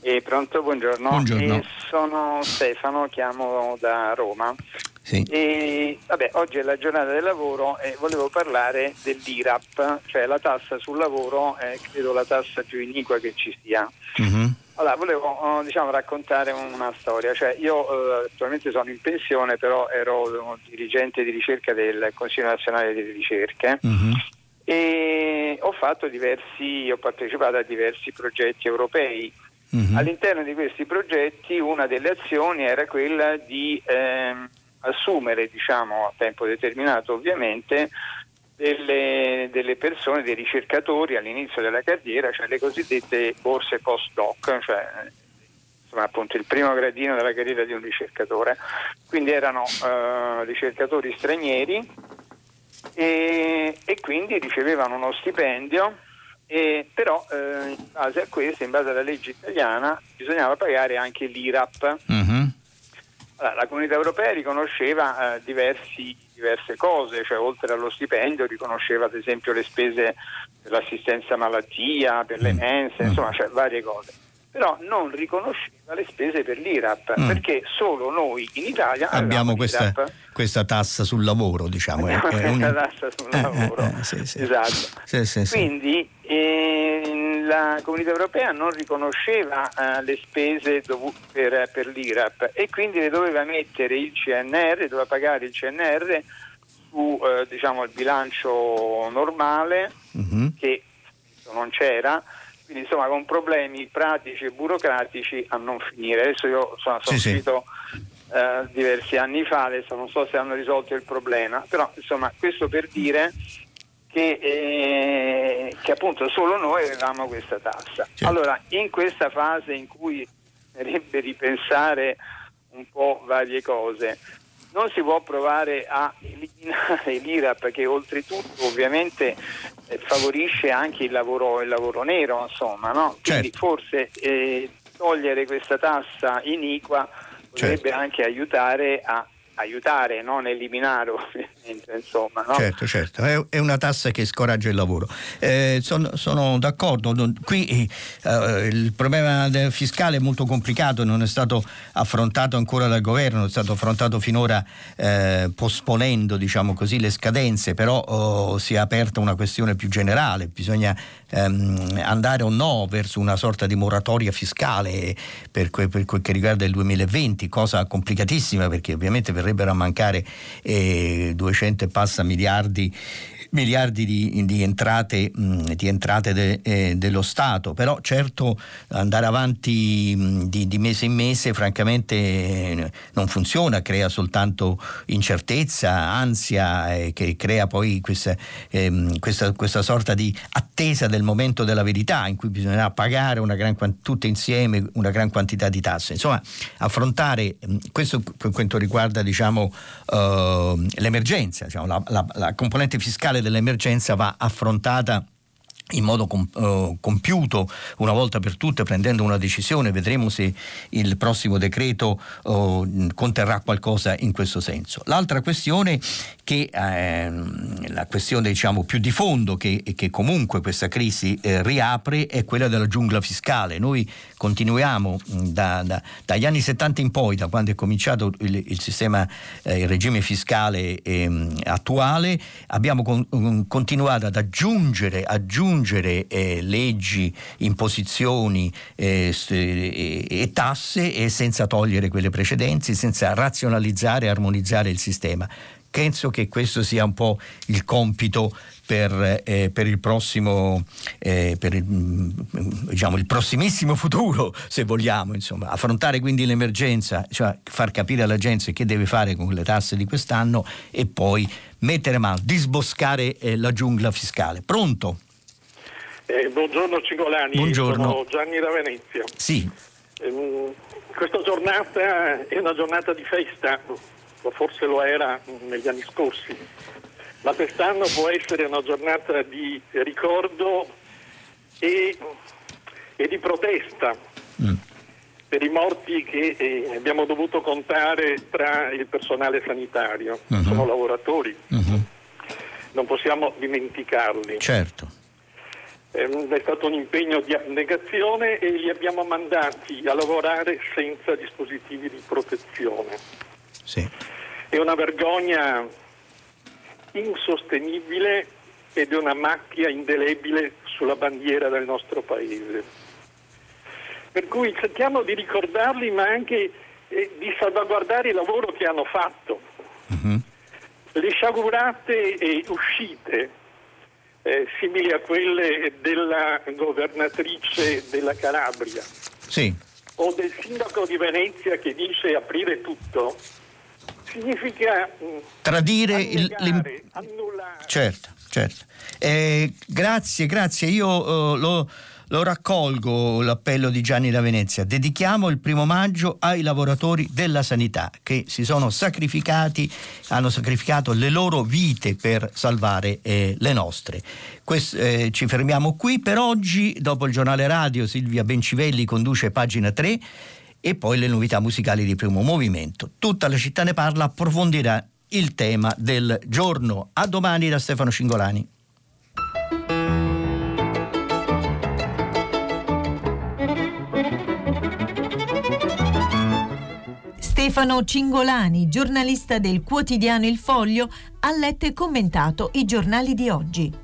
Eh, pronto, buongiorno. buongiorno. Eh, sono Stefano, chiamo da Roma. Sì. E, vabbè, oggi è la giornata del lavoro e volevo parlare dell'IRAP, cioè la tassa sul lavoro è credo la tassa più iniqua che ci sia. Mm-hmm. Allora, volevo oh, diciamo, raccontare una storia. Cioè, io eh, attualmente sono in pensione, però ero dirigente di ricerca del Consiglio nazionale delle ricerche uh-huh. e ho fatto diversi, ho partecipato a diversi progetti europei. Uh-huh. All'interno di questi progetti una delle azioni era quella di eh, assumere, diciamo, a tempo determinato ovviamente, delle, delle, persone, dei ricercatori all'inizio della carriera, cioè le cosiddette borse post-doc, cioè insomma, appunto il primo gradino della carriera di un ricercatore. Quindi erano eh, ricercatori stranieri e, e, quindi ricevevano uno stipendio, e, però eh, in base a questo, in base alla legge italiana, bisognava pagare anche l'IRAP. Mm-hmm. Allora, la comunità europea riconosceva eh, diversi diverse cose, cioè oltre allo stipendio riconosceva ad esempio le spese per l'assistenza malattia, per le mm. mense, mm. insomma cioè varie cose. Però non riconosceva le spese per l'IRAP, mm. perché solo noi in Italia abbiamo questa, questa, tassa sul lavoro, diciamo. Abbiamo è, questa un... tassa sul eh, lavoro. Eh, eh, sì, sì. Esatto. Sì, Quindi eh, la comunità europea non riconosceva eh, le spese dovute per, per, l'IRAP e quindi le doveva mettere il CNR, doveva pagare il CNR su eh, diciamo, il bilancio normale uh-huh. che non c'era quindi insomma con problemi pratici e burocratici a non finire. Adesso io sono, sono sì, uscito sì. Eh, diversi anni fa, adesso non so se hanno risolto il problema, però insomma questo per dire che, eh, che, appunto solo noi avevamo questa tassa. Certo. Allora, in questa fase in cui bisognerebbe ripensare un po' varie cose, non si può provare a eliminare l'IRAP che oltretutto ovviamente eh, favorisce anche il lavoro, il lavoro nero, insomma, no? Quindi certo. forse eh, togliere questa tassa iniqua potrebbe certo. anche aiutare a aiutare, non eliminare Insomma, no? Certo, certo, è, è, una tassa che scoraggia il lavoro. Eh, sono, sono, d'accordo, qui eh, il problema fiscale è molto complicato, non è stato affrontato ancora dal governo, è stato affrontato finora eh, posponendo diciamo così, le scadenze, però oh, si è aperta una questione più generale, bisogna ehm, andare o no verso una sorta di moratoria fiscale per, que, per quel che riguarda il 2020, cosa complicatissima perché ovviamente verrebbero a mancare eh, 200 e passa miliardi miliardi di, di entrate, di entrate de, eh, dello Stato, però certo andare avanti di, di, mese in mese francamente eh, non funziona, crea soltanto incertezza, ansia, eh, che crea poi questa, ehm, questa, questa, sorta di attesa del momento della verità in cui bisognerà pagare una gran, tutte insieme una gran quantità di tasse. Insomma, affrontare questo per quanto riguarda diciamo, uh, l'emergenza, diciamo, la, la, la componente fiscale dell'emergenza va affrontata in modo uh, compiuto una volta per tutte prendendo una decisione. Vedremo se il prossimo decreto uh, conterrà qualcosa in questo senso. L'altra questione che eh, la questione diciamo più di fondo che, che comunque questa crisi eh, riapre è quella della giungla fiscale noi continuiamo da, da, dagli anni 70 in poi da quando è cominciato il, il sistema eh, il regime fiscale ehm, attuale abbiamo con, continuato ad aggiungere aggiungere aggiungere eh, leggi, imposizioni eh, e tasse e senza togliere quelle precedenti, senza razionalizzare e armonizzare il sistema. Penso che questo sia un po' il compito per, eh, per, il prossimo, eh, per il, mm, diciamo, il, prossimissimo futuro, se vogliamo, insomma. affrontare quindi l'emergenza, cioè far capire alla gente che deve fare con le tasse di quest'anno e poi mettere mano, disboscare eh, la giungla fiscale. Pronto? Eh, buongiorno Cingolani, buongiorno. sono Gianni da Venezia. Sì. Eh, questa giornata è una giornata di festa, forse lo era negli anni scorsi, ma quest'anno può essere una giornata di ricordo e, e di protesta mm. per i morti che eh, abbiamo dovuto contare tra il personale sanitario. Mm-hmm. Sono lavoratori, mm-hmm. non possiamo dimenticarli. Certo. Ehm, è stato un impegno di abnegazione e li abbiamo mandati a lavorare senza dispositivi di protezione. Sì. È una vergogna insostenibile ed è una macchia indelebile sulla bandiera del nostro paese. Per cui cerchiamo di ricordarli ma anche eh, di salvaguardare il lavoro che hanno fatto. Uh-huh. Le sciagurate eh, uscite, eh, simili a quelle della governatrice della Calabria sì. o del sindaco di Venezia che dice aprire tutto, significa mm, tradire il, annullare. Certo, certo. Eh, grazie, grazie. Io uh, lo lo raccolgo l'appello di Gianni da Venezia. Dedichiamo il primo maggio ai lavoratori della sanità che si sono sacrificati, hanno sacrificato le loro vite per salvare eh, le nostre. Quest, eh, ci fermiamo qui per oggi. Dopo il giornale radio Silvia Bencivelli conduce pagina 3 e poi le novità musicali di primo movimento. Tutta la città ne parla, approfondirà il tema del giorno. A domani da Stefano Cingolani. Stefano Cingolani, giornalista del quotidiano Il Foglio, ha letto e commentato i giornali di oggi.